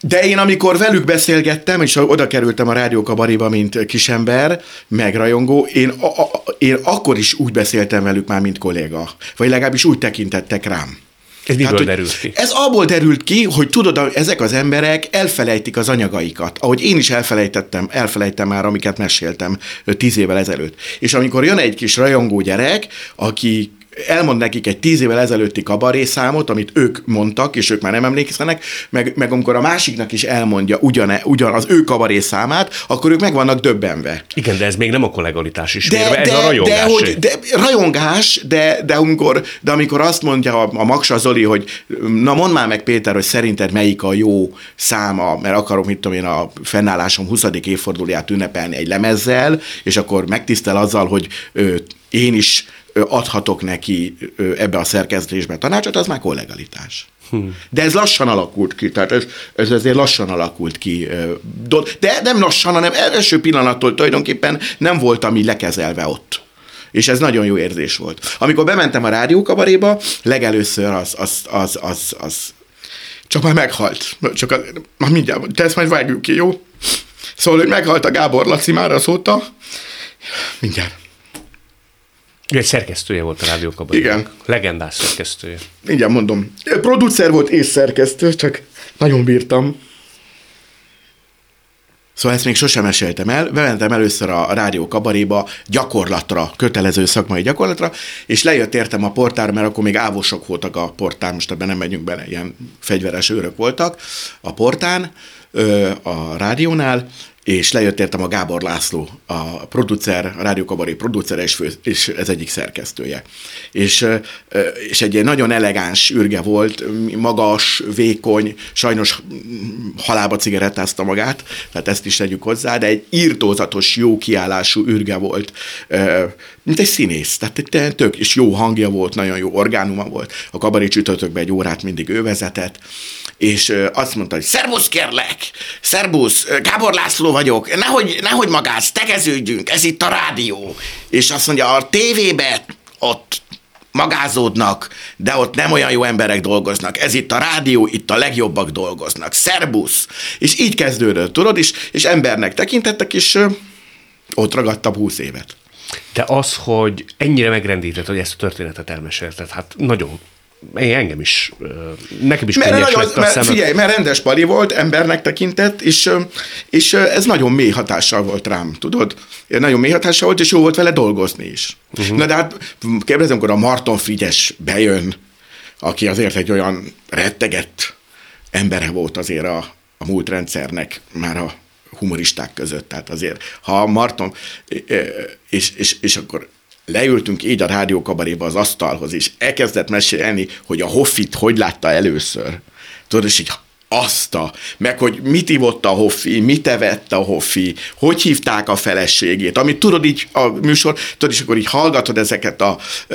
De én amikor velük beszélgettem, és oda kerültem a rádiókabariba, mint kisember, meg rajongó, én, a, a, én akkor is úgy beszéltem velük már, mint kolléga. Vagy legalábbis úgy tekintettek rám. Ez miből hát, derült ki? Ez abból derült ki, hogy tudod, ezek az emberek elfelejtik az anyagaikat. Ahogy én is elfelejtettem, elfelejtem már, amiket meséltem tíz évvel ezelőtt. És amikor jön egy kis rajongó gyerek, aki elmond nekik egy tíz évvel ezelőtti kabaré számot, amit ők mondtak, és ők már nem emlékeznek, meg, meg amikor a másiknak is elmondja ugyan, ugyan az ő kabaré számát, akkor ők meg vannak döbbenve. Igen, de ez még nem a kollegalitás is, de, ez de, a rajongás. De, hogy, de, rajongás, de, de, amikor, de amikor azt mondja a, a Maksa Zoli, hogy na mondd már meg Péter, hogy szerinted melyik a jó száma, mert akarom, mit tudom én, a fennállásom 20. évfordulóját ünnepelni egy lemezzel, és akkor megtisztel azzal, hogy ö, én is adhatok neki ebbe a szerkesztésbe tanácsot, az már kollegalitás. Hmm. De ez lassan alakult ki, tehát ez, ez azért lassan alakult ki. De nem lassan, hanem első pillanattól tulajdonképpen nem volt, ami lekezelve ott. És ez nagyon jó érzés volt. Amikor bementem a rádiókabaréba, legelőször az, az, az, az, az csak már meghalt. Csak a, már mindjárt, te ezt majd vágjuk ki, jó? Szóval, hogy meghalt a Gábor Laci már azóta. Mindjárt. Egy szerkesztője volt a rádiókabban. Igen. Legendás szerkesztője. Igen, mondom. Producer volt és szerkesztő, csak nagyon bírtam. Szóval ezt még sosem meséltem el. Bementem először a rádió kabaréba gyakorlatra, kötelező szakmai gyakorlatra, és lejött értem a portár, mert akkor még ávosok voltak a portán, most ebben nem megyünk bele, ilyen fegyveres őrök voltak a portán, a rádiónál, és lejött értem a Gábor László, a producer, a rádiókabaré producer, és, fő, és ez egyik szerkesztője. És, és egy nagyon elegáns ürge volt, magas, vékony, sajnos halába cigarettázta magát, tehát ezt is tegyük hozzá, de egy írtózatos, jó kiállású ürge volt, mint egy színész, tehát egy tök, és jó hangja volt, nagyon jó orgánuma volt. A kabaré csütörtökben egy órát mindig ő vezetett, és azt mondta, hogy szervusz kérlek, szervusz, Gábor László vagyok, nehogy, nehogy magázz, tegeződjünk, ez itt a rádió. És azt mondja, a tévébe ott magázódnak, de ott nem olyan jó emberek dolgoznak. Ez itt a rádió, itt a legjobbak dolgoznak. Szerbusz! És így kezdődött, tudod, és, és embernek tekintettek, és ö, ott ragadtam húsz évet. De az, hogy ennyire megrendített, hogy ezt a történetet elmesélted, hát nagyon én engem is, nekem is mert nagyon, lett a mert, Figyelj, mert rendes pali volt, embernek tekintett, és, és ez nagyon mély hatással volt rám, tudod? Nagyon mély hatással volt, és jó volt vele dolgozni is. Uh-huh. Na de hát kérdezem, amikor a Marton Frigyes bejön, aki azért egy olyan rettegett embere volt azért a, a múlt rendszernek, már a humoristák között. Tehát azért, ha Marton, és, és, és akkor leültünk így a rádiókabaréba az asztalhoz, és elkezdett mesélni, hogy a Hoffit hogy látta először. Tudod, és így azt a, meg hogy mit ivott a Hoffi, mit evett a Hoffi, hogy hívták a feleségét, amit tudod így a műsor, tudod, és akkor így hallgatod ezeket a, a,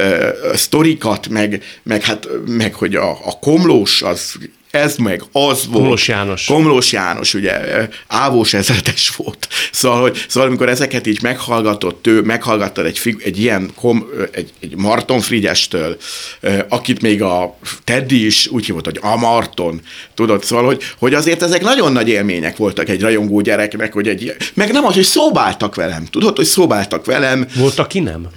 a sztorikat, meg, meg, hát, meg hogy a, a komlós az ez meg az volt. Komlós János. Komlós János, ugye, ávós ezredes volt. Szóval, hogy, szóval amikor ezeket így meghallgatott, ő meghallgattad egy, fig, egy ilyen kom, egy, egy Marton Frigyestől, akit még a Teddy is úgy hívott, hogy a Marton, tudod, szóval, hogy, hogy azért ezek nagyon nagy élmények voltak egy rajongó gyereknek, hogy egy meg nem az, hogy szóbáltak velem, tudod, hogy szóbáltak velem. Volt, aki nem?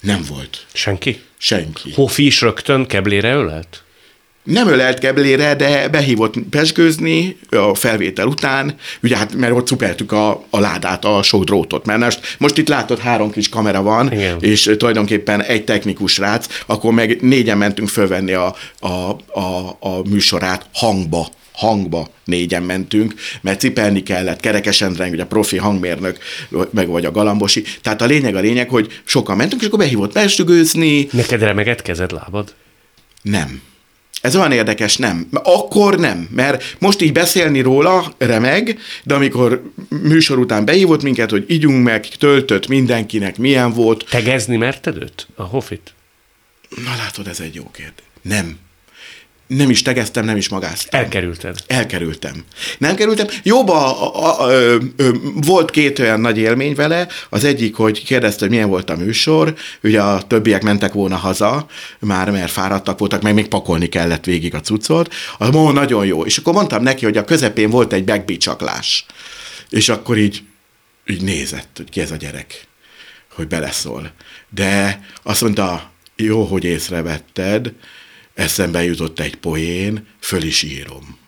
Nem volt. Senki? Senki. Hofi is rögtön keblére ölelt? Nem ölelt keblére, de behívott pesgőzni a felvétel után, ugye hát, mert ott cupeltük a, a ládát, a sódrótot, mert most, most itt látod, három kis kamera van, Igen. és tulajdonképpen egy technikus rác, akkor meg négyen mentünk fölvenni a, a, a, a műsorát hangba hangba négyen mentünk, mert cipelni kellett, Kerekes Endreng, ugye a profi hangmérnök, meg vagy a Galambosi. Tehát a lényeg a lényeg, hogy sokan mentünk, és akkor behívott mesdügőzni. Neked remegett kezed, lábad? Nem. Ez olyan érdekes, nem. Akkor nem, mert most így beszélni róla remeg, de amikor műsor után behívott minket, hogy ígyunk meg, töltött mindenkinek, milyen volt. Tegezni merted őt, a hofit? Na látod, ez egy jó kérdés. Nem nem is tegeztem, nem is magáztam. Elkerülted. Elkerültem. Nem kerültem. Jobb a, a, a, a, a, volt két olyan nagy élmény vele. Az egyik, hogy kérdezte, hogy milyen volt a műsor. Ugye a többiek mentek volna haza, már mert fáradtak voltak, meg még pakolni kellett végig a cuccot. Az mondom, nagyon jó. És akkor mondtam neki, hogy a közepén volt egy megbicsaklás. És akkor így, így nézett, hogy ki ez a gyerek, hogy beleszól. De azt mondta, jó, hogy észrevetted, eszembe jutott egy poén, föl is írom.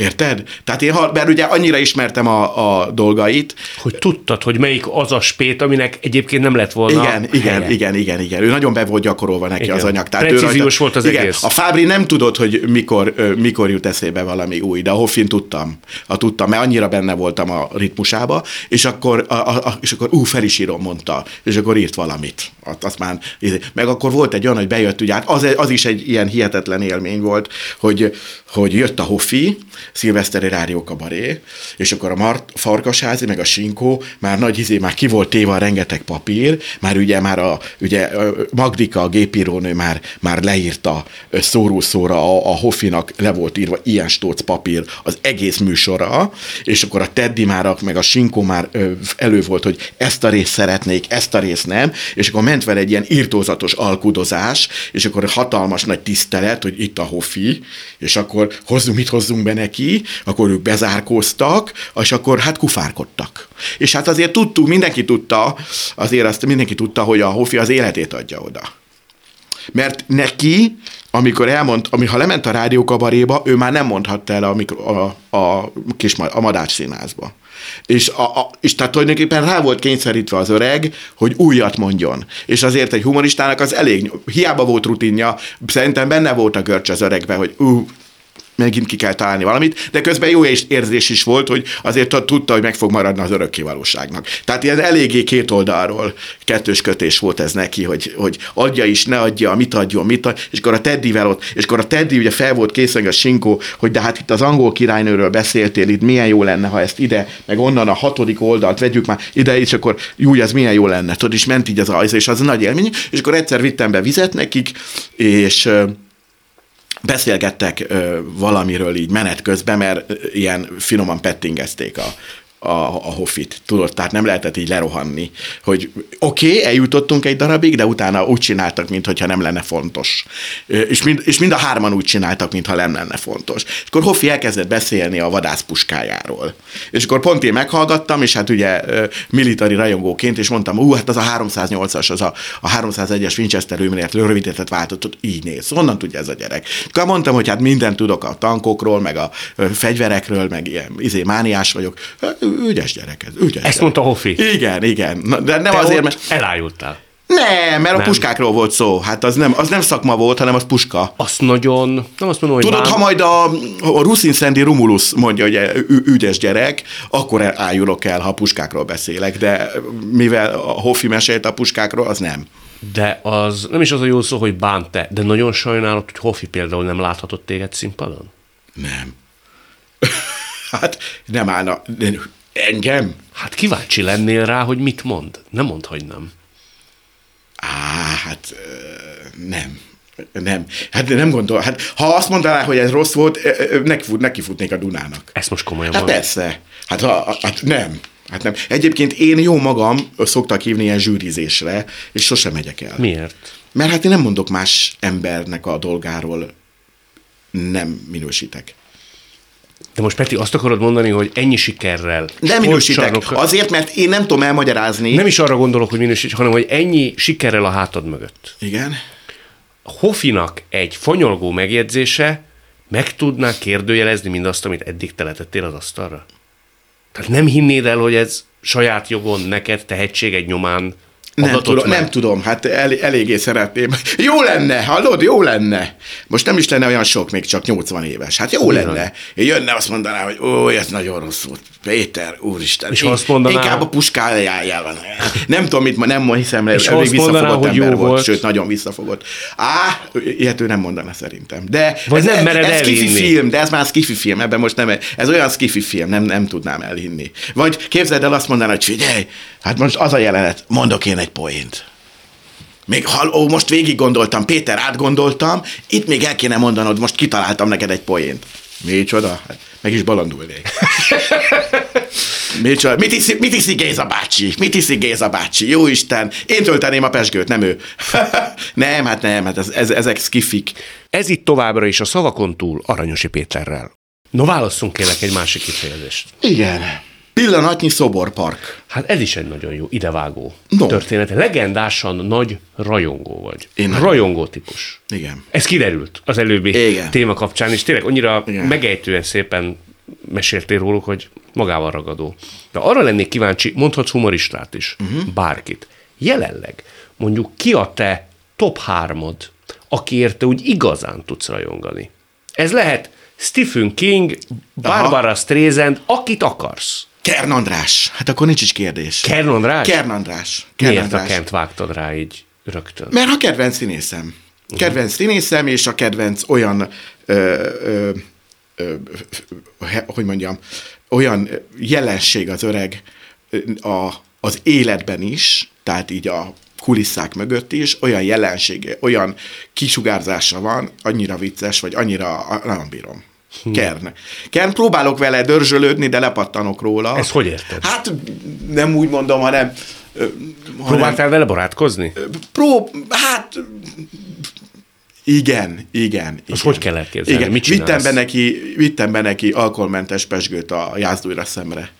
Érted? Tehát én, mert ugye annyira ismertem a, a dolgait. Hogy tudtad, hogy melyik az a spét, aminek egyébként nem lett volna Igen, igen, helye. igen, igen, igen. Ő nagyon be volt gyakorolva neki igen. az anyag. Tehát Precíziós rajta, volt az igen, egész. A Fábri nem tudott, hogy mikor, mikor jut eszébe valami új, de a Hoffin tudtam. A tudtam, mert annyira benne voltam a ritmusába, és akkor, a, a, és akkor ú, fel is írom, mondta, és akkor írt valamit. Azt már, meg akkor volt egy olyan, hogy bejött, ugye, hát az, az is egy ilyen hihetetlen élmény volt, hogy, hogy jött a Hoffi, szilveszteri rádió kabaré, és akkor a Mart, Farkasházi, meg a Sinkó már nagy izé, már ki volt téve a rengeteg papír, már ugye már a, ugye Magdika, a gépírónő már, már leírta szóró-szóra a, a Hoffinak le volt írva ilyen stóc papír az egész műsora, és akkor a Teddy már, meg a Sinkó már elő volt, hogy ezt a részt szeretnék, ezt a részt nem, és akkor ment vele egy ilyen írtózatos alkudozás, és akkor hatalmas nagy tisztelet, hogy itt a Hoffi, és akkor hozzunk, mit hozzunk be neki, akkor ők bezárkóztak, és akkor hát kufárkodtak. És hát azért tudtuk, mindenki tudta, azért azt mindenki tudta, hogy a Hofi az életét adja oda. Mert neki, amikor elmond, ami, ha lement a rádiókabaréba, ő már nem mondhatta el amikor a, a, kis, a Madács színházba. És, a, a, és tehát tulajdonképpen rá volt kényszerítve az öreg, hogy újat mondjon. És azért egy humoristának az elég, hiába volt rutinja, szerintem benne volt a görcs az öregbe, hogy ú, megint ki kell találni valamit, de közben jó érzés is volt, hogy azért tudta, hogy meg fog maradni az örökkévalóságnak. Tehát ilyen eléggé két oldalról kettős kötés volt ez neki, hogy, hogy adja is, ne adja, mit adjon, mit adja, és akkor a Teddyvel ott, és akkor a Teddy ugye fel volt készen a Sinkó, hogy de hát itt az angol királynőről beszéltél, itt milyen jó lenne, ha ezt ide, meg onnan a hatodik oldalt vegyük már ide, és akkor jó, ez milyen jó lenne, tudod, és ment így az ajza, és az nagy élmény, és akkor egyszer vittem be vizet nekik, és beszélgettek ö, valamiről így menet közben, mert ilyen finoman pettingezték a, a, a hoffit, tudod, tehát nem lehetett így lerohanni, hogy oké, okay, eljutottunk egy darabig, de utána úgy csináltak, mintha nem lenne fontos. És mind, és mind a hárman úgy csináltak, mintha nem lenne fontos. És akkor Hoffi elkezdett beszélni a vadászpuskájáról. És akkor pont én meghallgattam, és hát ugye militári rajongóként, és mondtam, ú, hát az a 308-as, az a, a 301-es Winchester lőmérét rövidített váltott, így néz. Honnan tudja ez a gyerek? Akkor mondtam, hogy hát mindent tudok a tankokról, meg a fegyverekről, meg ilyen izé, mániás vagyok ügyes gyerek ez, ügyes Ezt gyerek. mondta Hoffi. Igen, igen. De nem Te azért, mert... elájultál. Nem, mert nem. a puskákról volt szó. Hát az nem, az nem szakma volt, hanem az puska. Azt nagyon, nem azt mondom, hogy Tudod, bán... ha majd a, a Ruszin Szendi Rumulus mondja, hogy ügyes gyerek, akkor ájulok el, ha a puskákról beszélek, de mivel a Hoffi mesélt a puskákról, az nem. De az nem is az a jó szó, hogy bánt te, de nagyon sajnálod, hogy Hoffi például nem láthatott téged színpadon? Nem. hát nem állna. Engem? Hát kíváncsi lennél rá, hogy mit mond. Nem mond, hogy nem. Á, hát nem. Nem. Hát nem gondol. Hát, ha azt mondaná, hogy ez rossz volt, neki, fut, neki futnék a Dunának. Ezt most komolyan Hát mondom. persze. Hát, ha, hát nem. Hát nem. Egyébként én jó magam szoktak hívni ilyen zsűrizésre, és sosem megyek el. Miért? Mert hát én nem mondok más embernek a dolgáról, nem minősítek. De most Peti, azt akarod mondani, hogy ennyi sikerrel. Nem minősítek. Azért, mert én nem tudom elmagyarázni. Nem is arra gondolok, hogy minősíts, hanem hogy ennyi sikerrel a hátad mögött. Igen. Hofinak egy fanyolgó megjegyzése meg tudná kérdőjelezni mindazt, amit eddig teletettél az asztalra? Tehát nem hinnéd el, hogy ez saját jogon neked tehetség egy nyomán Nem tudom, meg? nem tudom, hát el, eléggé szeretném. Jó lenne, hallod, jó lenne. Most nem is lenne olyan sok, még csak 80 éves. Hát jó Ugyan. lenne. Én jönne, azt mondaná, hogy ó, ez nagyon rossz volt. Péter, úristen. És in- azt mondaná, Inkább a puskájával. Nem tudom, mit ma- nem hiszem, És elég azt mondaná, visszafogott hogy jó ember volt, volt. sőt, nagyon visszafogott. Á, ilyet ő nem mondana szerintem. De Vagy ez, nem mered ez skifi elhinni. film, de ez már skifi film, ebben most nem, ez olyan skifi film, nem, nem tudnám elhinni. Vagy képzeld el azt mondaná, hogy figyelj, hát most az a jelenet, mondok én egy poént. Még hall, ó, most végig gondoltam, Péter, átgondoltam, itt még el kéne mondanod, most kitaláltam neked egy poént. Micsoda? Hát, meg is balandulnék. Micsoda? Mit iszi, mit iszi Géza bácsi? Mit iszi Géza bácsi? Jó Isten, én tölteném a pesgőt, nem ő. nem, hát nem, hát ez, ez, ezek skifik. Ez itt továbbra is a szavakon túl Aranyosi Péterrel. No, válasszunk kérlek egy másik kifejezést. Igen. Pillanatnyi szoborpark. Hát ez is egy nagyon jó, idevágó No. történet. Legendásan nagy rajongó vagy. Én rajongó típus. Igen. Ez kiderült az előbbi Igen. téma kapcsán, és tényleg annyira Igen. megejtően szépen meséltél róluk, hogy magával ragadó. De arra lennék kíváncsi, mondhatsz humoristát is, uh-huh. bárkit. Jelenleg mondjuk ki a te top hármad, akiért te úgy igazán tudsz rajongani. Ez lehet Stephen King, Barbara Streisand, akit akarsz. Kern András. Hát akkor nincs is kérdés. Kern András? Kern András. Kern Miért a András. Kent vágtad rá így rögtön? Mert a kedvenc színészem. Kedvenc színészem, és a kedvenc olyan, ö, ö, ö, hogy mondjam, olyan jelenség az öreg a, az életben is, tehát így a kulisszák mögött is, olyan jelensége, olyan kisugárzása van, annyira vicces, vagy annyira, nem bírom. Kern. Kern, próbálok vele dörzsölődni, de lepattanok róla. Ezt hogy érted? Hát nem úgy mondom, hanem... Próbáltál vele barátkozni? Pró, hát igen, igen. igen. hogy kell elképzelni? Igen. Mit csinálsz? vittem be, neki, vittem be neki alkoholmentes pesgőt a jászdújra szemre.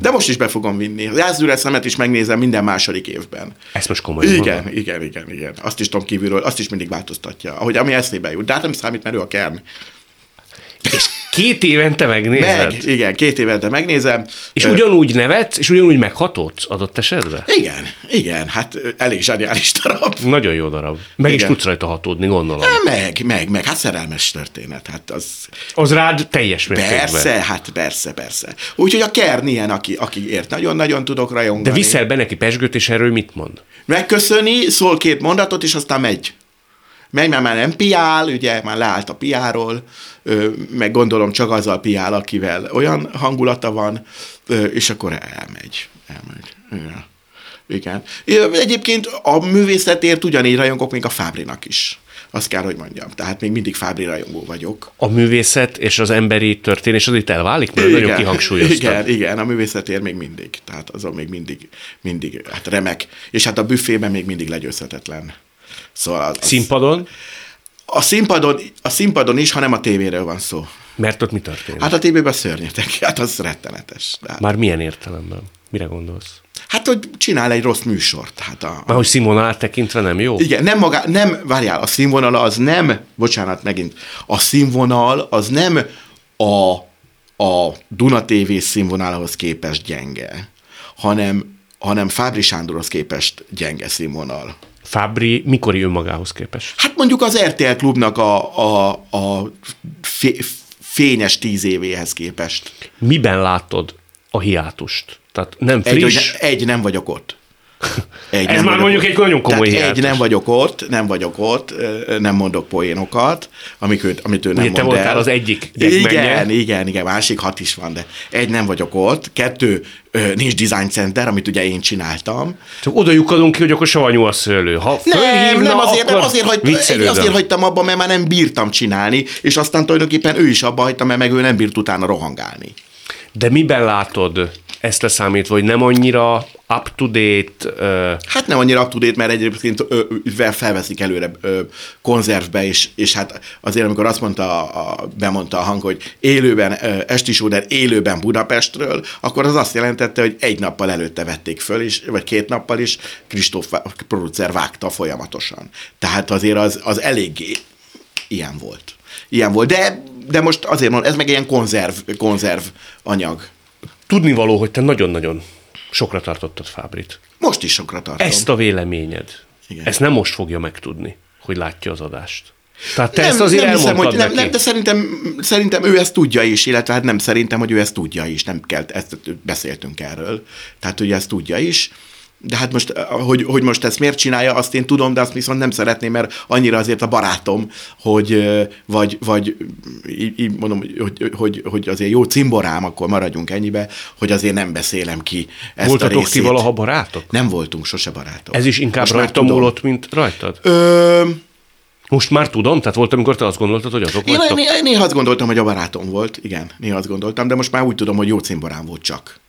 De most is be fogom vinni. A jászdújra szemet is megnézem minden második évben. Ezt most komolyan Igen, mondod? igen, igen, igen. Azt is tudom kívülről, azt is mindig változtatja. Ahogy ami eszébe jut. De hát nem számít, mert ő a kern. És két évente megnézed? Meg, igen, két évente megnézem. És ugyanúgy nevetsz, és ugyanúgy meghatott adott esetben? Igen, igen, hát elég zseniális darab. Nagyon jó darab. Meg is Igen. tudsz rajta hatódni, gondolom. Meg, meg, meg, hát szerelmes történet. Hát az, Az rád teljes mértékben. Persze, hát persze, persze. Úgyhogy a Kern ilyen, aki, aki ért, nagyon-nagyon tudok rajongani. De viszel be neki pesgőt, és erről mit mond? Megköszöni, szól két mondatot, és aztán megy. Megy, mert már nem piál, ugye, már leállt a piáról, meg gondolom csak azzal piál, akivel olyan hangulata van, és akkor elmegy. Elmegy. Igen. Igen. Egyébként a művészetért ugyanígy rajongok, még a Fábrinak is. Azt kell, hogy mondjam. Tehát még mindig Fábri rajongó vagyok. A művészet és az emberi történés az itt elválik, mert nagyon kihangsúlyoztad. Igen, igen, a művészetért még mindig. Tehát azon még mindig, mindig, hát remek. És hát a büfében még mindig legyőzhetetlen. Szóval az, Színpadon, a, színpadon, a színpadon is, ha nem a tévéről van szó. mert ott mi történik? Hát a tévében szörnyetek, hát az rettenetes. Hát, Már milyen értelemben? Mire gondolsz? hát hogy csinál egy rossz műsort. Hát a, Már hogy színvonalát tekintve nem jó? Igen, nem maga, nem, várjál, a színvonal az nem, bocsánat, megint, a színvonal az nem a, a Duna TV színvonalához képest gyenge, hanem, hanem Fábri Sándorhoz képest gyenge színvonal. Fábri mikori önmagához képest? Hát mondjuk az RTL klubnak a, a, a fé, fényes tíz évéhez képest. Miben látod a hiátust? Tehát nem Egy, friss, ne, egy nem vagyok ott. Egy Ez már mondjuk egy nagyon komoly Egy nem vagyok ott, nem vagyok ott, nem mondok poénokat, amik őt, amit ő nem Ugye, mond te voltál el. az egyik Igen, igen, igen, másik hat is van, de egy nem vagyok ott, kettő nincs design center, amit ugye én csináltam. Csak oda lyukadunk ki, hogy akkor savanyú a szőlő. Ha nem, nem azért, nem azért, hogy, azért hagytam abba, mert már nem bírtam csinálni, és aztán tulajdonképpen ő is abba hagyta, mert meg ő nem bírt utána rohangálni. De miben látod ezt leszámítva, hogy nem annyira up-to-date? Uh... Hát nem annyira up-to-date, mert egyébként felveszik előre ö, konzervbe, és, és hát azért, amikor azt mondta, a, bemondta a hang, hogy élőben, ö, Esti Sóder élőben Budapestről, akkor az azt jelentette, hogy egy nappal előtte vették föl, és, vagy két nappal is Kristóf producer vágta folyamatosan. Tehát azért az, az eléggé ilyen volt. Ilyen volt, de, de most azért mondom, ez meg ilyen konzerv, konzerv anyag. Tudnivaló, hogy te nagyon-nagyon sokra tartottad Fábrit. Most is sokra tartom. Ezt a véleményed. Igen. Ezt nem most fogja megtudni, hogy látja az adást. Tehát te nem, ezt azért nem hiszem, hogy nem, nem, de szerintem, szerintem ő ezt tudja is, illetve hát nem szerintem, hogy ő ezt tudja is, nem kell, ezt beszéltünk erről. Tehát, hogy ezt tudja is. De hát most, hogy, hogy most ezt miért csinálja, azt én tudom, de azt viszont nem szeretném, mert annyira azért a barátom, hogy vagy, vagy így mondom, hogy, hogy, hogy azért jó cimborám, akkor maradjunk ennyibe, hogy azért nem beszélem ki ezt Voltatok a részét. ti valaha barátok? Nem voltunk sose barátok. Ez is inkább most rajta múlott, mint rajtad? Ö... Most már tudom? Tehát volt, amikor te azt gondoltad, hogy azok én, vagytok? Néha, néha azt gondoltam, hogy a barátom volt, igen, néha azt gondoltam, de most már úgy tudom, hogy jó cimborám volt csak.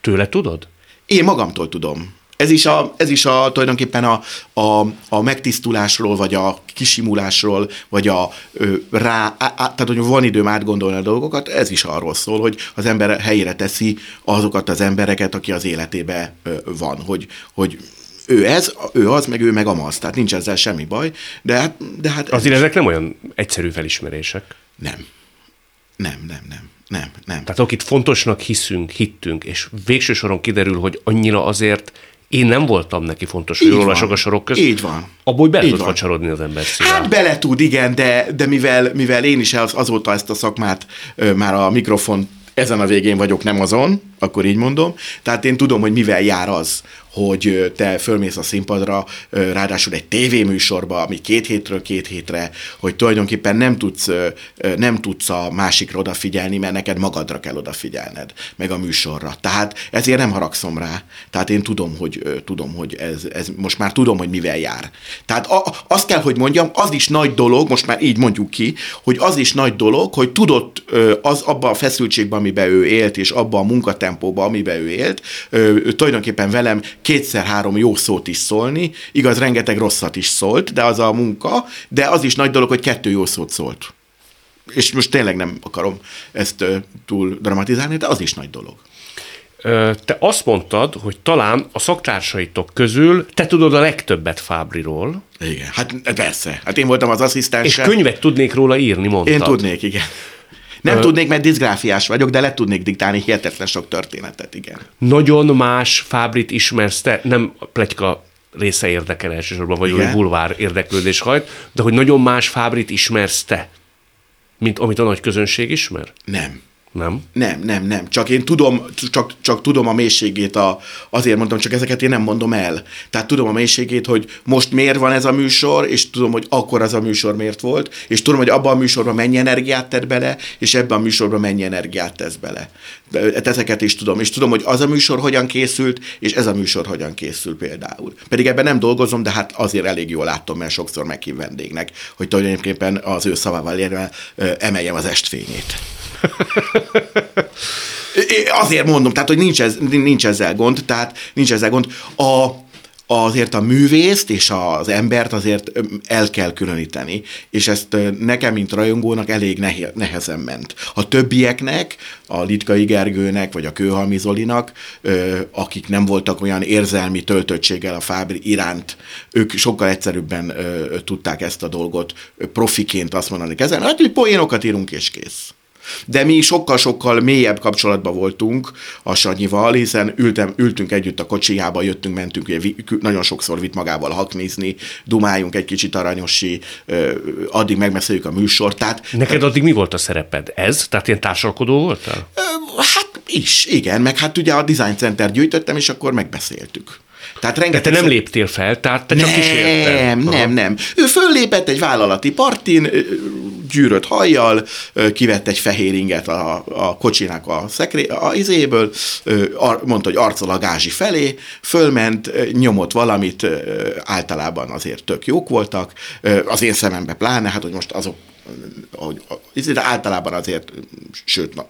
Tőle tudod? Én magamtól tudom ez is, a, ez is a, tulajdonképpen a, a, a megtisztulásról, vagy a kisimulásról, vagy a ö, rá, á, tehát hogy van időm átgondolni a dolgokat, ez is arról szól, hogy az ember helyére teszi azokat az embereket, aki az életébe ö, van, hogy, hogy ő ez, ő az, meg ő meg amaz, tehát nincs ezzel semmi baj, de hát... De hát Azért ezek nem olyan egyszerű felismerések. Nem. Nem, nem, nem. Nem, nem. Tehát akit fontosnak hiszünk, hittünk, és végső soron kiderül, hogy annyira azért én nem voltam neki fontos, hogy olvasok a sorok között. Így van. Abból, bele tud facsarodni az ember szívvel. Hát bele tud, igen, de, de mivel, mivel én is az, azóta ezt a szakmát ö, már a mikrofon ezen a végén vagyok, nem azon, akkor így mondom. Tehát én tudom, hogy mivel jár az, hogy te fölmész a színpadra, ráadásul egy tévéműsorba, ami két hétről két hétre, hogy tulajdonképpen nem tudsz, nem tudsz a másikra odafigyelni, mert neked magadra kell odafigyelned, meg a műsorra. Tehát ezért nem haragszom rá. Tehát én tudom, hogy, tudom, hogy ez, ez most már tudom, hogy mivel jár. Tehát a, azt kell, hogy mondjam, az is nagy dolog, most már így mondjuk ki, hogy az is nagy dolog, hogy tudott az abban a feszültségben, amiben ő élt, és abban a munkatempóban, amiben ő élt, tulajdonképpen velem kétszer-három jó szót is szólni, igaz, rengeteg rosszat is szólt, de az a munka, de az is nagy dolog, hogy kettő jó szót szólt. És most tényleg nem akarom ezt túl dramatizálni, de az is nagy dolog. Te azt mondtad, hogy talán a szaktársaitok közül te tudod a legtöbbet Fábriról. Igen, hát persze. Hát én voltam az asszisztens. És könyvet tudnék róla írni, mondtad. Én tudnék, igen. Nem Ö... tudnék, mert diszgráfiás vagyok, de le tudnék diktálni hihetetlen sok történetet, igen. Nagyon más Fábrit ismersz te, nem a pletyka része érdekel elsősorban, vagy hogy bulvár érdeklődés hajt, de hogy nagyon más Fábrit ismersz te, mint amit a nagy közönség ismer? Nem. Nem? Nem, nem, nem. Csak én tudom, csak, csak tudom a mélységét, a, azért mondom, csak ezeket én nem mondom el. Tehát tudom a mélységét, hogy most miért van ez a műsor, és tudom, hogy akkor az a műsor miért volt, és tudom, hogy abban a műsorban mennyi energiát tett bele, és ebben a műsorban mennyi energiát tesz bele. De hát ezeket is tudom, és tudom, hogy az a műsor hogyan készült, és ez a műsor hogyan készül például. Pedig ebben nem dolgozom, de hát azért elég jól látom, mert sokszor meghív vendégnek, hogy tulajdonképpen az ő szavával érve emeljem az estfényét. Azért mondom, tehát, hogy nincs, ez, nincs ezzel gond, tehát nincs ezzel gond. A, azért a művészt és az embert azért el kell különíteni, és ezt nekem, mint rajongónak elég nehezen ment. A többieknek, a Litkai Gergőnek, vagy a Kőhalmi Zolinak, akik nem voltak olyan érzelmi töltöttséggel a Fábri iránt, ők sokkal egyszerűbben tudták ezt a dolgot profiként azt mondani ezen, hát, hogy poénokat írunk és kész. De mi sokkal-sokkal mélyebb kapcsolatban voltunk a Sanyival, hiszen ültem, ültünk együtt a kocsijába, jöttünk, mentünk, ugye, nagyon sokszor vitt magával haknézni, dumáljunk egy kicsit aranyosi, addig megbeszéljük a műsort. Tehát, Neked addig mi volt a szereped? Ez? Tehát ilyen társalkodó voltál? Hát is, igen, meg hát ugye a Design Center gyűjtöttem, és akkor megbeszéltük. Tehát De rengeteg te nem léptél fel, tehát te csak kísérted. nem, nem, nem. Ő föllépett egy vállalati partin, gyűrött hajjal, kivett egy fehér inget a, a kocsinak a, szekré, a izéből, mondta, hogy arcol a gázsi felé, fölment, nyomott valamit, általában azért tök jók voltak, az én szemembe pláne, hát hogy most azok hogy, de általában azért, sőt, na,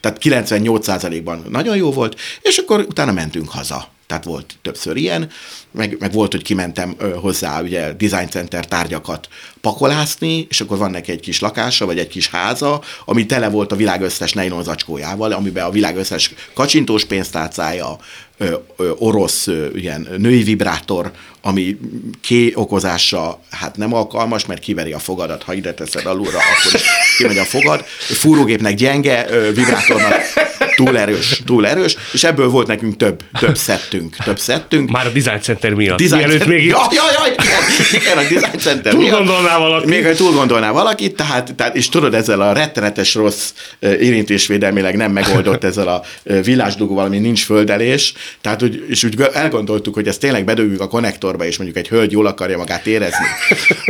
tehát 98%-ban nagyon jó volt, és akkor utána mentünk haza. Tehát volt többször ilyen, meg, meg volt, hogy kimentem hozzá ugye design center tárgyakat pakolászni, és akkor van neki egy kis lakása, vagy egy kis háza, ami tele volt a világ összes nylon amiben a világ összes kacsintós pénztárcája, orosz ilyen női vibrátor, ami ké okozása hát nem alkalmas, mert kiveri a fogadat, ha ide teszed alulra, akkor is kimegy a fogad. Fúrógépnek gyenge, vibrátornak túl erős, túl erős, és ebből volt nekünk több, több szettünk, több szettünk. Már a Design Center miatt. Design Mielőtt Center- még ja, ja, ja, igen, igen, a Design Center Túl miatt. gondolná valaki. Még hogy túl gondolná valakit, tehát, tehát, és tudod, ezzel a rettenetes rossz érintésvédelmileg nem megoldott ezzel a ö, villásdugó, valami nincs földelés, tehát és úgy elgondoltuk, hogy ezt tényleg bedugjuk a konnektorba, és mondjuk egy hölgy jól akarja magát érezni,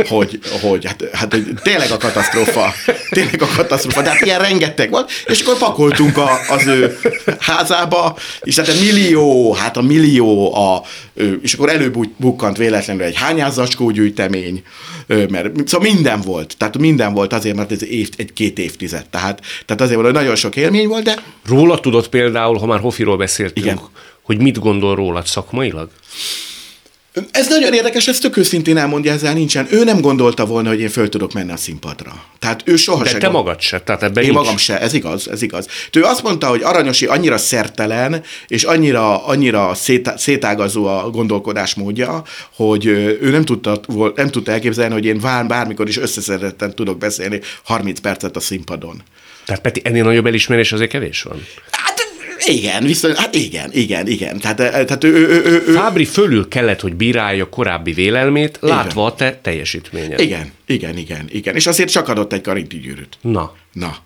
hogy, hogy hát, hát hogy tényleg a katasztrófa, tényleg a katasztrófa, de hát ilyen rengeteg volt, és akkor pakoltunk a, az ő házába, és hát a millió, hát a millió, a, és akkor előbukkant véletlenül egy hányázzacskó gyűjtemény, mert szóval minden volt, tehát minden volt azért, mert ez év, egy-két évtized, tehát, tehát azért volt, hogy nagyon sok élmény volt, de Róla tudod például, ha már Hofiról beszéltünk, Igen. hogy mit gondol rólad szakmailag? Ez nagyon érdekes, ezt tök őszintén elmondja, ezzel nincsen. Ő nem gondolta volna, hogy én föl tudok menni a színpadra. Tehát ő soha De se te gond- magad se, tehát ebben Én nincs. magam se, ez igaz, ez igaz. Ő azt mondta, hogy Aranyosi annyira szertelen, és annyira, annyira szét, szétágazó a gondolkodásmódja, hogy ő nem tudta, nem tudta elképzelni, hogy én vár, bármikor is összeszedetten tudok beszélni 30 percet a színpadon. Tehát Peti, ennél nagyobb elismerés azért kevés van. Igen, viszont, hát igen, igen, igen. Tehát, eh, tehát ő, ő, ő, ő, Fábri fölül kellett, hogy bírálja korábbi vélelmét, látva a te teljesítményed. igen, igen, igen, igen. És azért csak adott egy karinti gyűrűt. Na, Na.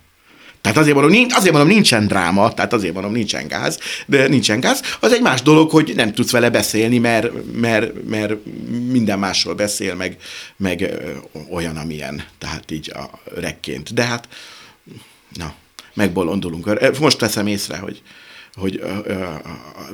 Tehát azért mondom, nincs, azért mondom, nincsen dráma, tehát azért mondom, nincsen gáz, de nincsen gáz. Az egy más dolog, hogy nem tudsz vele beszélni, mert, mert, mert minden másról beszél, meg, meg olyan, amilyen, tehát így a rekként. De hát, na, megbolondulunk. Most teszem észre, hogy, hogy ö,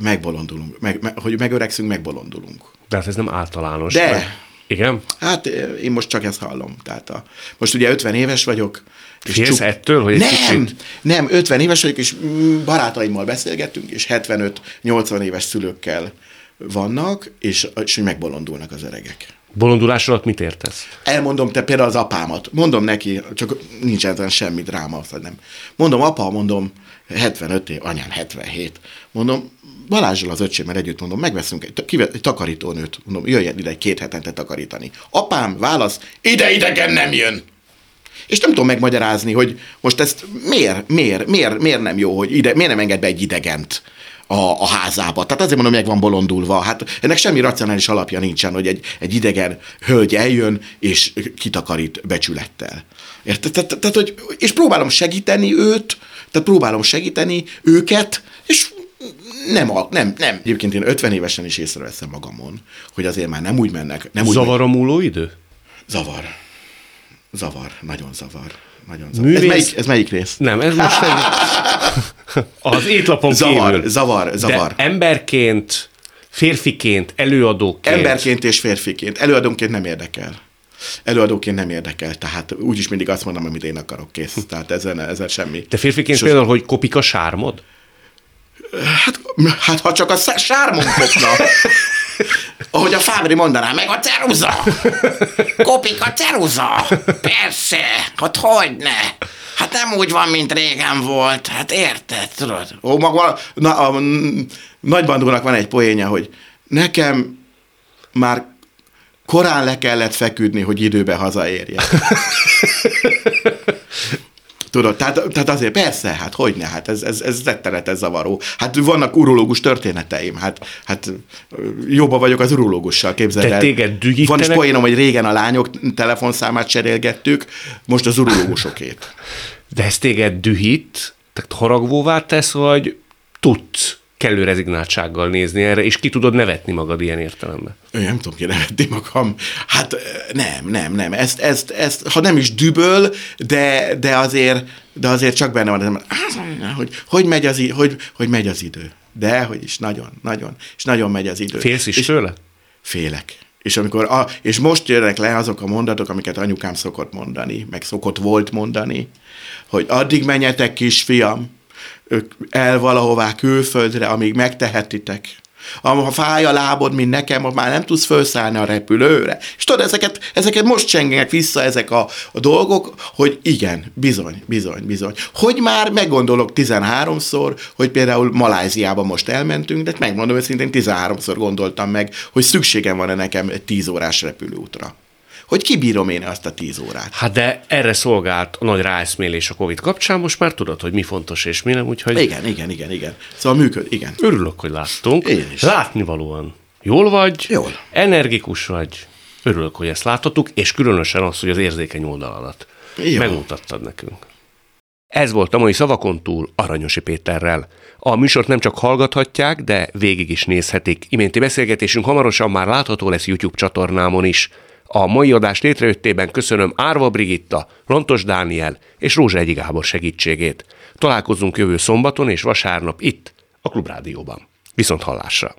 megbolondulunk, meg, meg, hogy megöregszünk, megbolondulunk. de hát ez nem általános. De. Vagy- Igen? Hát én most csak ezt hallom. Tehát a, most ugye 50 éves vagyok. és Félsz ettől, hogy nem, kicsit- nem, 50 éves vagyok, és mm, barátaimmal beszélgettünk, és 75-80 éves szülőkkel vannak, és, és hogy megbolondulnak az öregek. Bolondulás alatt mit értesz? Elmondom te például az apámat. Mondom neki, csak nincs ezen semmi dráma, vagy nem. Mondom, apa, mondom, 75 év, anyám 77. Mondom, Balázsral az öcsémmel együtt mondom, megveszünk egy, kive- egy takarítónőt, mondom, jöjjön ide egy két hetente takarítani. Apám, válasz, ide idegen nem jön. És nem tudom megmagyarázni, hogy most ezt miért, miért, miért, miért nem jó, hogy ide, miért nem enged be egy idegent a, a házába. Tehát azért mondom, meg van bolondulva. Hát ennek semmi racionális alapja nincsen, hogy egy, egy idegen hölgy eljön és kitakarít becsülettel. Érted? Tehát, hogy, és próbálom segíteni őt, tehát próbálom segíteni őket, és nem, a- nem, nem. Egyébként én 50 évesen is észreveszem magamon, hogy azért már nem úgy mennek. Nem úgy Zavarra múló idő? Zavar. Zavar. Nagyon zavar. Nagyon zavar. Művész- Ez, melyik, ez melyik rész? Nem, ez most egy... Az étlapon Zavar, kívül. zavar, zavar. De emberként, férfiként, előadóként. Emberként és férfiként. Előadónként nem érdekel. Előadóként nem érdekel, tehát úgyis mindig azt mondom, amit én akarok, kész. Tehát ezen, ezen semmi. Te férfiként Sos- például, hogy kopik a sármod? Hát, hát ha csak a sármon kopna. Ahogy a Fábri mondaná, meg a ceruza. Kopik a ceruza. Persze, hát hogyne. Hát nem úgy van, mint régen volt. Hát érted, tudod? Ó, maga, na, a, mm, nagybandónak van egy poénja, hogy nekem már korán le kellett feküdni, hogy időbe hazaérjek. Tudod, tehát, tehát azért persze, hát hogyne, hát ez, ez, ez rettenetes zavaró. Hát vannak urológus történeteim, hát, hát jobban vagyok az urológussal, képzeld De el. téged dühítenek? Van is poénom, hogy régen a lányok telefonszámát cserélgettük, most az urológusokét. De ez téged dühít, tehát haragvóvá tesz, vagy tudsz kellő rezignáltsággal nézni erre, és ki tudod nevetni magad ilyen értelemben. Én nem tudom kinevetni magam. Hát nem, nem, nem. Ezt, ezt, ezt ha nem is düböl, de, de, azért, de azért csak benne van, hogy hogy megy az, hogy, hogy megy az idő. De, hogy is nagyon, nagyon, és nagyon megy az idő. Félsz is és tőle? Félek. És, amikor a, és most jönnek le azok a mondatok, amiket anyukám szokott mondani, meg szokott volt mondani, hogy addig menjetek, kisfiam, el valahová külföldre, amíg megtehetitek. Ha fáj a lábod, mint nekem, már nem tudsz felszállni a repülőre. És tudod, ezeket, ezeket most csengenek vissza ezek a, a dolgok, hogy igen, bizony, bizony, bizony. Hogy már meggondolok 13-szor, hogy például Maláziába most elmentünk, de megmondom őszintén, 13-szor gondoltam meg, hogy szükségem van-e nekem egy 10 órás repülőútra hogy kibírom én azt a tíz órát. Hát de erre szolgált a nagy ráeszmélés a Covid kapcsán, most már tudod, hogy mi fontos és mi nem, úgyhogy... Igen, igen, igen, igen. Szóval működ, igen. Örülök, hogy láttunk. Én is. Látnivalóan. Jól vagy? Jól. Energikus vagy? Örülök, hogy ezt láthattuk, és különösen az, hogy az érzékeny oldalalat Jó. megmutattad nekünk. Ez volt a mai szavakon túl Aranyosi Péterrel. A műsort nem csak hallgathatják, de végig is nézhetik. Iménti beszélgetésünk hamarosan már látható lesz YouTube csatornámon is. A mai adás létrejöttében köszönöm Árva Brigitta, Rontos Dániel és Rózsa Egyi Gábor segítségét. Találkozunk jövő szombaton és vasárnap itt, a Klubrádióban. Viszont hallásra!